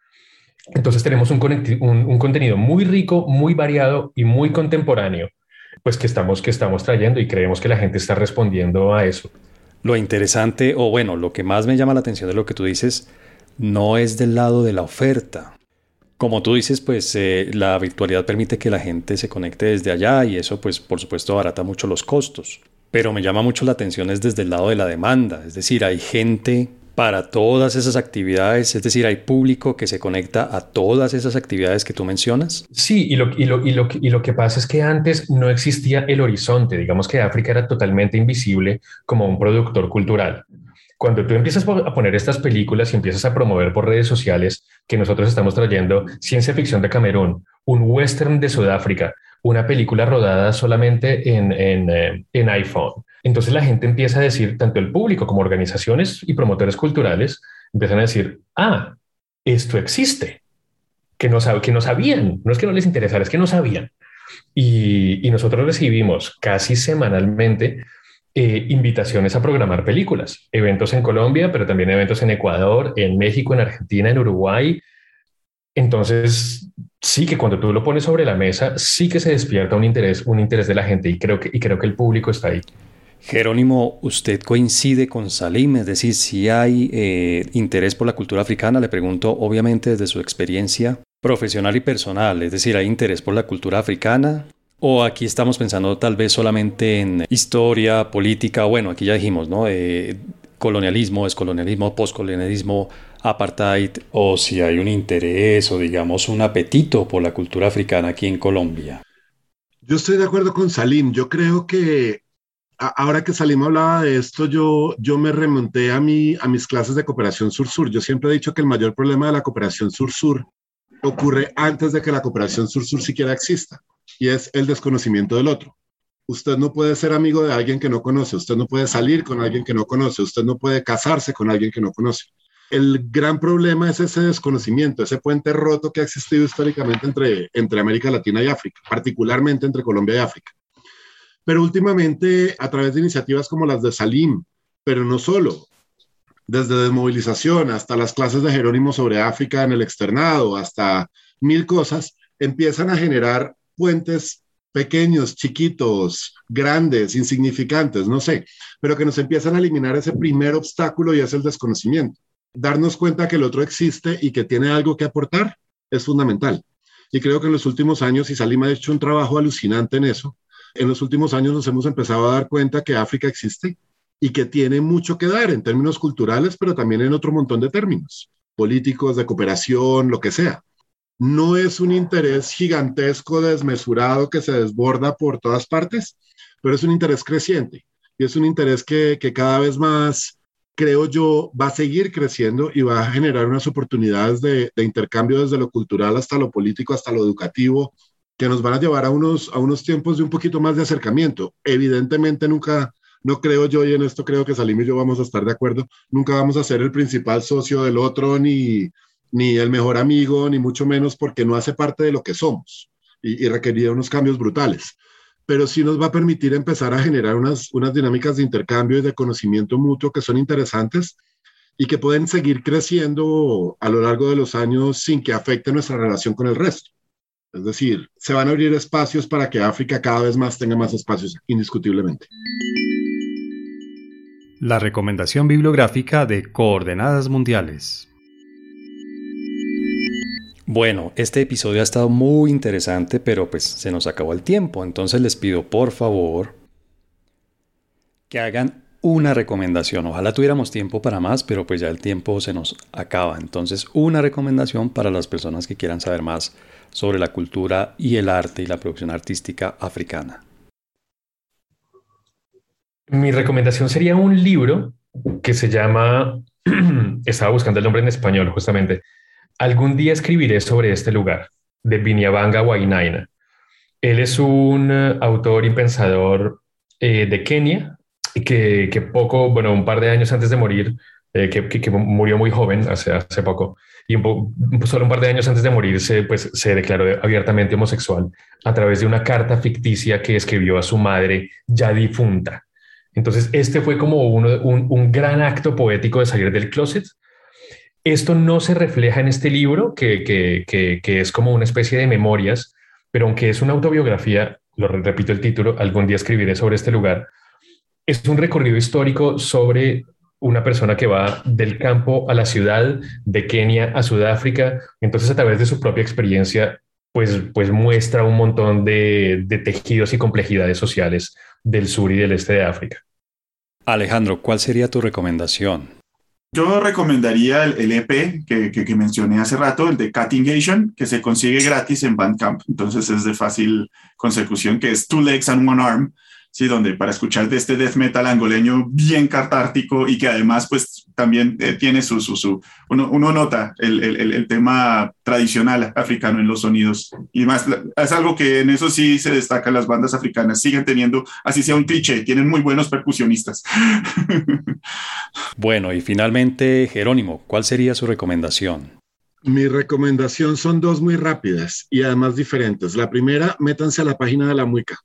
Entonces tenemos un, un, contenido muy rico, muy variado y muy contemporáneo, pues que estamos, que estamos trayendo y creemos que la gente está respondiendo a eso. Lo interesante, o bueno, lo que más me llama la atención de lo que tú dices, no es del lado de la oferta. Como tú dices, pues eh, la virtualidad permite que la gente se conecte desde allá y eso pues por supuesto abarata mucho los costos. Pero me llama mucho la atención es desde el lado de la demanda, es decir, hay gente para todas esas actividades? Es decir, ¿hay público que se conecta a todas esas actividades que tú mencionas? Sí, y lo, y lo, y lo, y lo que pasa es que antes no existía el horizonte, digamos que África era totalmente invisible como un productor cultural. Cuando tú empiezas a poner estas películas y empiezas a promover por redes sociales que nosotros estamos trayendo ciencia ficción de Camerún, un western de Sudáfrica, una película rodada solamente en, en, eh, en iPhone, entonces la gente empieza a decir, tanto el público como organizaciones y promotores culturales, empiezan a decir, ah, esto existe, que no, que no sabían, no es que no les interesara, es que no sabían. Y, nosotros recibimos casi semanalmente eh, invitaciones a programar películas, eventos en Colombia, pero también eventos en Ecuador, en México, en Argentina, en Uruguay. Entonces, sí que cuando tú lo pones sobre la mesa, sí que se despierta un interés, un interés de la gente y creo que, y creo que el público está ahí. Jerónimo, ¿usted coincide con Salim? Es decir, si hay eh, interés por la cultura africana, le pregunto obviamente desde su experiencia profesional y personal, es decir, ¿hay interés por la cultura africana? ¿O aquí estamos pensando tal vez solamente en historia, política? Bueno, aquí ya dijimos, ¿no? Eh, colonialismo, descolonialismo, postcolonialismo, apartheid, o si hay un interés o digamos un apetito por la cultura africana aquí en Colombia. Yo estoy de acuerdo con Salim. Yo creo que ahora que salimos hablaba de esto, yo, yo me remonté a, mi, a mis clases de cooperación sur-sur. Yo siempre he dicho que el mayor problema de la cooperación sur-sur ocurre antes de que la cooperación sur-sur siquiera exista, y es el desconocimiento del otro. Usted no puede ser amigo de alguien que no conoce, usted no puede salir con alguien que no conoce, usted no puede casarse con alguien que no conoce. El gran problema es ese desconocimiento, ese puente roto que ha existido históricamente entre, entre América Latina y África, particularmente entre Colombia y África. Pero últimamente, a través de iniciativas como las de Salim, pero no solo, desde desmovilización hasta las clases de Jerónimo sobre África en el externado, hasta mil cosas, empiezan a generar puentes pequeños, chiquitos, grandes, insignificantes, no sé, pero que nos empiezan a eliminar ese primer obstáculo y es el desconocimiento. Darnos cuenta que el otro existe y que tiene algo que aportar es fundamental. Y creo que en los últimos años, y Salim ha hecho un trabajo alucinante en eso, en los últimos años nos hemos empezado a dar cuenta que África existe y que tiene mucho que dar en términos culturales, pero también en otro montón de términos, políticos, de cooperación, lo que sea. No es un interés gigantesco, desmesurado, que se desborda por todas partes, pero es un interés creciente y es un interés que, cada vez más, creo yo, va a seguir creciendo y va a generar unas oportunidades de, intercambio desde lo cultural hasta lo político, hasta lo educativo, que nos van a llevar a unos, a unos tiempos de un poquito más de acercamiento. Evidentemente nunca, no creo yo, y en esto creo que Salim y yo vamos a estar de acuerdo, nunca vamos a ser el principal socio del otro, ni, ni el mejor amigo, ni mucho menos porque no hace parte de lo que somos y, y requería unos cambios brutales. Pero sí nos va a permitir empezar a generar unas, unas dinámicas de intercambio y de conocimiento mutuo que son interesantes y que pueden seguir creciendo a lo largo de los años sin que afecte nuestra relación con el resto. Es decir, se van a abrir espacios para que África cada vez más tenga más espacios, indiscutiblemente. La recomendación bibliográfica de Coordenadas Mundiales. Bueno, este episodio ha estado muy interesante, pero pues se nos acabó el tiempo, entonces les pido por favor que hagan una recomendación. Ojalá tuviéramos tiempo para más, pero pues ya el tiempo se nos acaba. Entonces, una recomendación para las personas que quieran saber más sobre la cultura y el arte y la producción artística africana. Mi recomendación sería un libro que se llama, estaba buscando el nombre en español justamente, Algún día escribiré sobre este lugar, de Binyabanga Wainaina. Él es un eh, autor y pensador eh, de Kenia, que, que, poco, bueno, un par de años antes de morir, eh, que, murió muy joven, hace, hace poco, y solo un par de años antes de morir se, pues, se declaró abiertamente homosexual a través de una carta ficticia que escribió a su madre ya difunta. Entonces, este fue como un, un gran acto poético de salir del closet. Esto no se refleja en este libro, que, que, que, es como una especie de memorias, pero aunque es una autobiografía, lo repito el título, algún día escribiré sobre este lugar, es un recorrido histórico sobre una persona que va del campo a la ciudad, de Kenia a Sudáfrica, entonces a través de su propia experiencia, pues, pues muestra un montón de, de tejidos y complejidades sociales del sur y del este de África. Alejandro, ¿cuál sería tu recomendación? Yo recomendaría el, EP e que, que, que, mencioné hace rato, el de Catingation, que se consigue gratis en Bandcamp. Entonces es de fácil consecución, que es Two Legs and One Arm. Sí, donde para escuchar de este death metal angoleño bien cartártico y que además pues también eh, tiene su, su, su uno, uno nota el, el, el, tema tradicional africano en los sonidos y más es algo que en eso sí se destacan las bandas africanas, siguen teniendo, así sea un cliché, tienen muy buenos percusionistas. Bueno, y finalmente Jerónimo, ¿cuál sería su recomendación? Mi recomendación son dos muy rápidas y además diferentes. La primera, métanse a la página de la Muica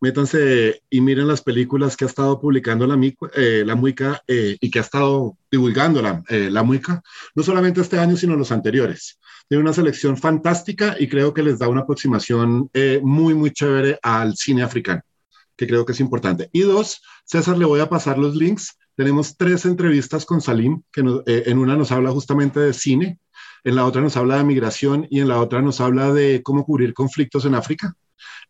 métanse y miren las películas que ha estado publicando la, eh, la Muica eh, y que ha estado divulgando la, eh, la Muica, no solamente este año, sino los anteriores. Tiene una selección fantástica y creo que les da una aproximación muy, muy chévere al cine africano, que creo que es importante. Y dos, César, le voy a pasar los links. Tenemos tres entrevistas con Salim, que en una nos habla justamente de cine, en la otra nos habla de migración y en la otra nos habla de cómo cubrir conflictos en África.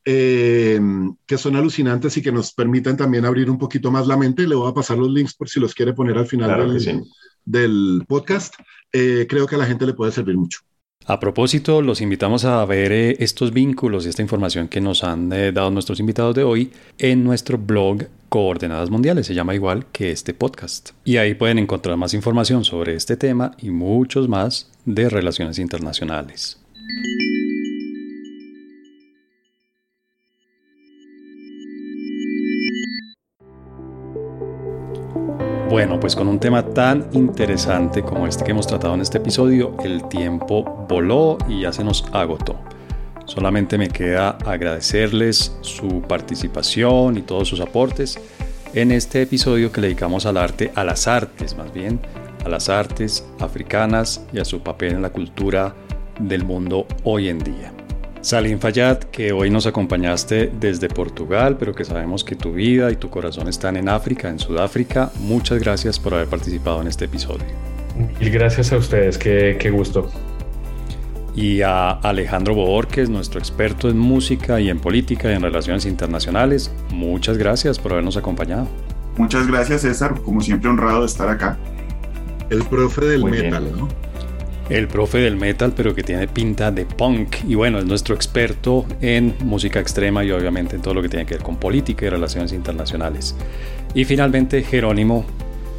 Eh, que son alucinantes y que nos permiten también abrir un poquito más la mente. Le voy a pasar los links por si los quiere poner al final del, podcast. Eh, creo que a la gente le puede servir mucho. A propósito, los invitamos a ver eh, estos vínculos y esta información que nos han dado nuestros invitados de hoy en nuestro blog Coordenadas Mundiales, se llama igual que este podcast. Y ahí pueden encontrar más información sobre este tema y muchos más de relaciones internacionales. Bueno, pues con un tema tan interesante como este que hemos tratado en este episodio, el tiempo voló y ya se nos agotó. Solamente me queda agradecerles su participación y todos sus aportes en este episodio que le dedicamos al arte, a las artes más bien, a las artes africanas y a su papel en la cultura del mundo hoy en día. Salim Fayad, que hoy nos acompañaste desde Portugal, pero que sabemos que tu vida y tu corazón están en África, en Sudáfrica. Muchas gracias por haber participado en este episodio. Y gracias a ustedes, qué, qué gusto. Y a Alejandro Borges, nuestro experto en música y en política y en relaciones internacionales, muchas gracias por habernos acompañado. Muchas gracias, César. Como siempre, honrado de estar acá. El profe del metal, ¿no? El profe del metal, pero que tiene pinta de punk. Y bueno, es nuestro experto en música extrema y obviamente en todo lo que tiene que ver con política y relaciones internacionales. Y finalmente Jerónimo,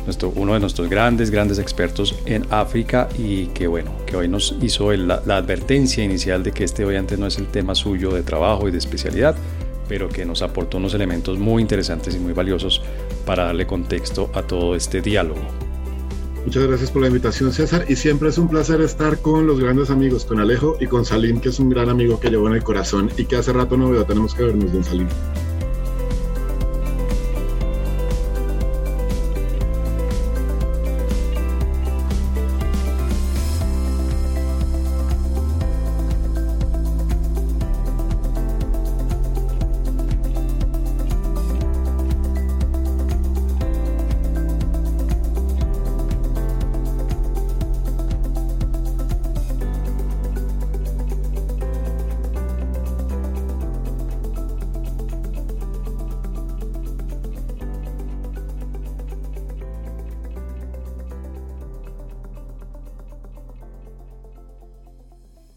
nuestro, uno de nuestros grandes, grandes expertos en África y que bueno, que hoy nos hizo la, advertencia inicial de que este obviamente no es el tema suyo de trabajo y de especialidad, pero que nos aportó unos elementos muy interesantes y muy valiosos para darle contexto a todo este diálogo. Muchas gracias por la invitación, César. Y siempre es un placer estar con los grandes amigos, con Alejo y con Salim, que es un gran amigo que llevo en el corazón y que hace rato no veo. Tenemos que vernos, don Salim.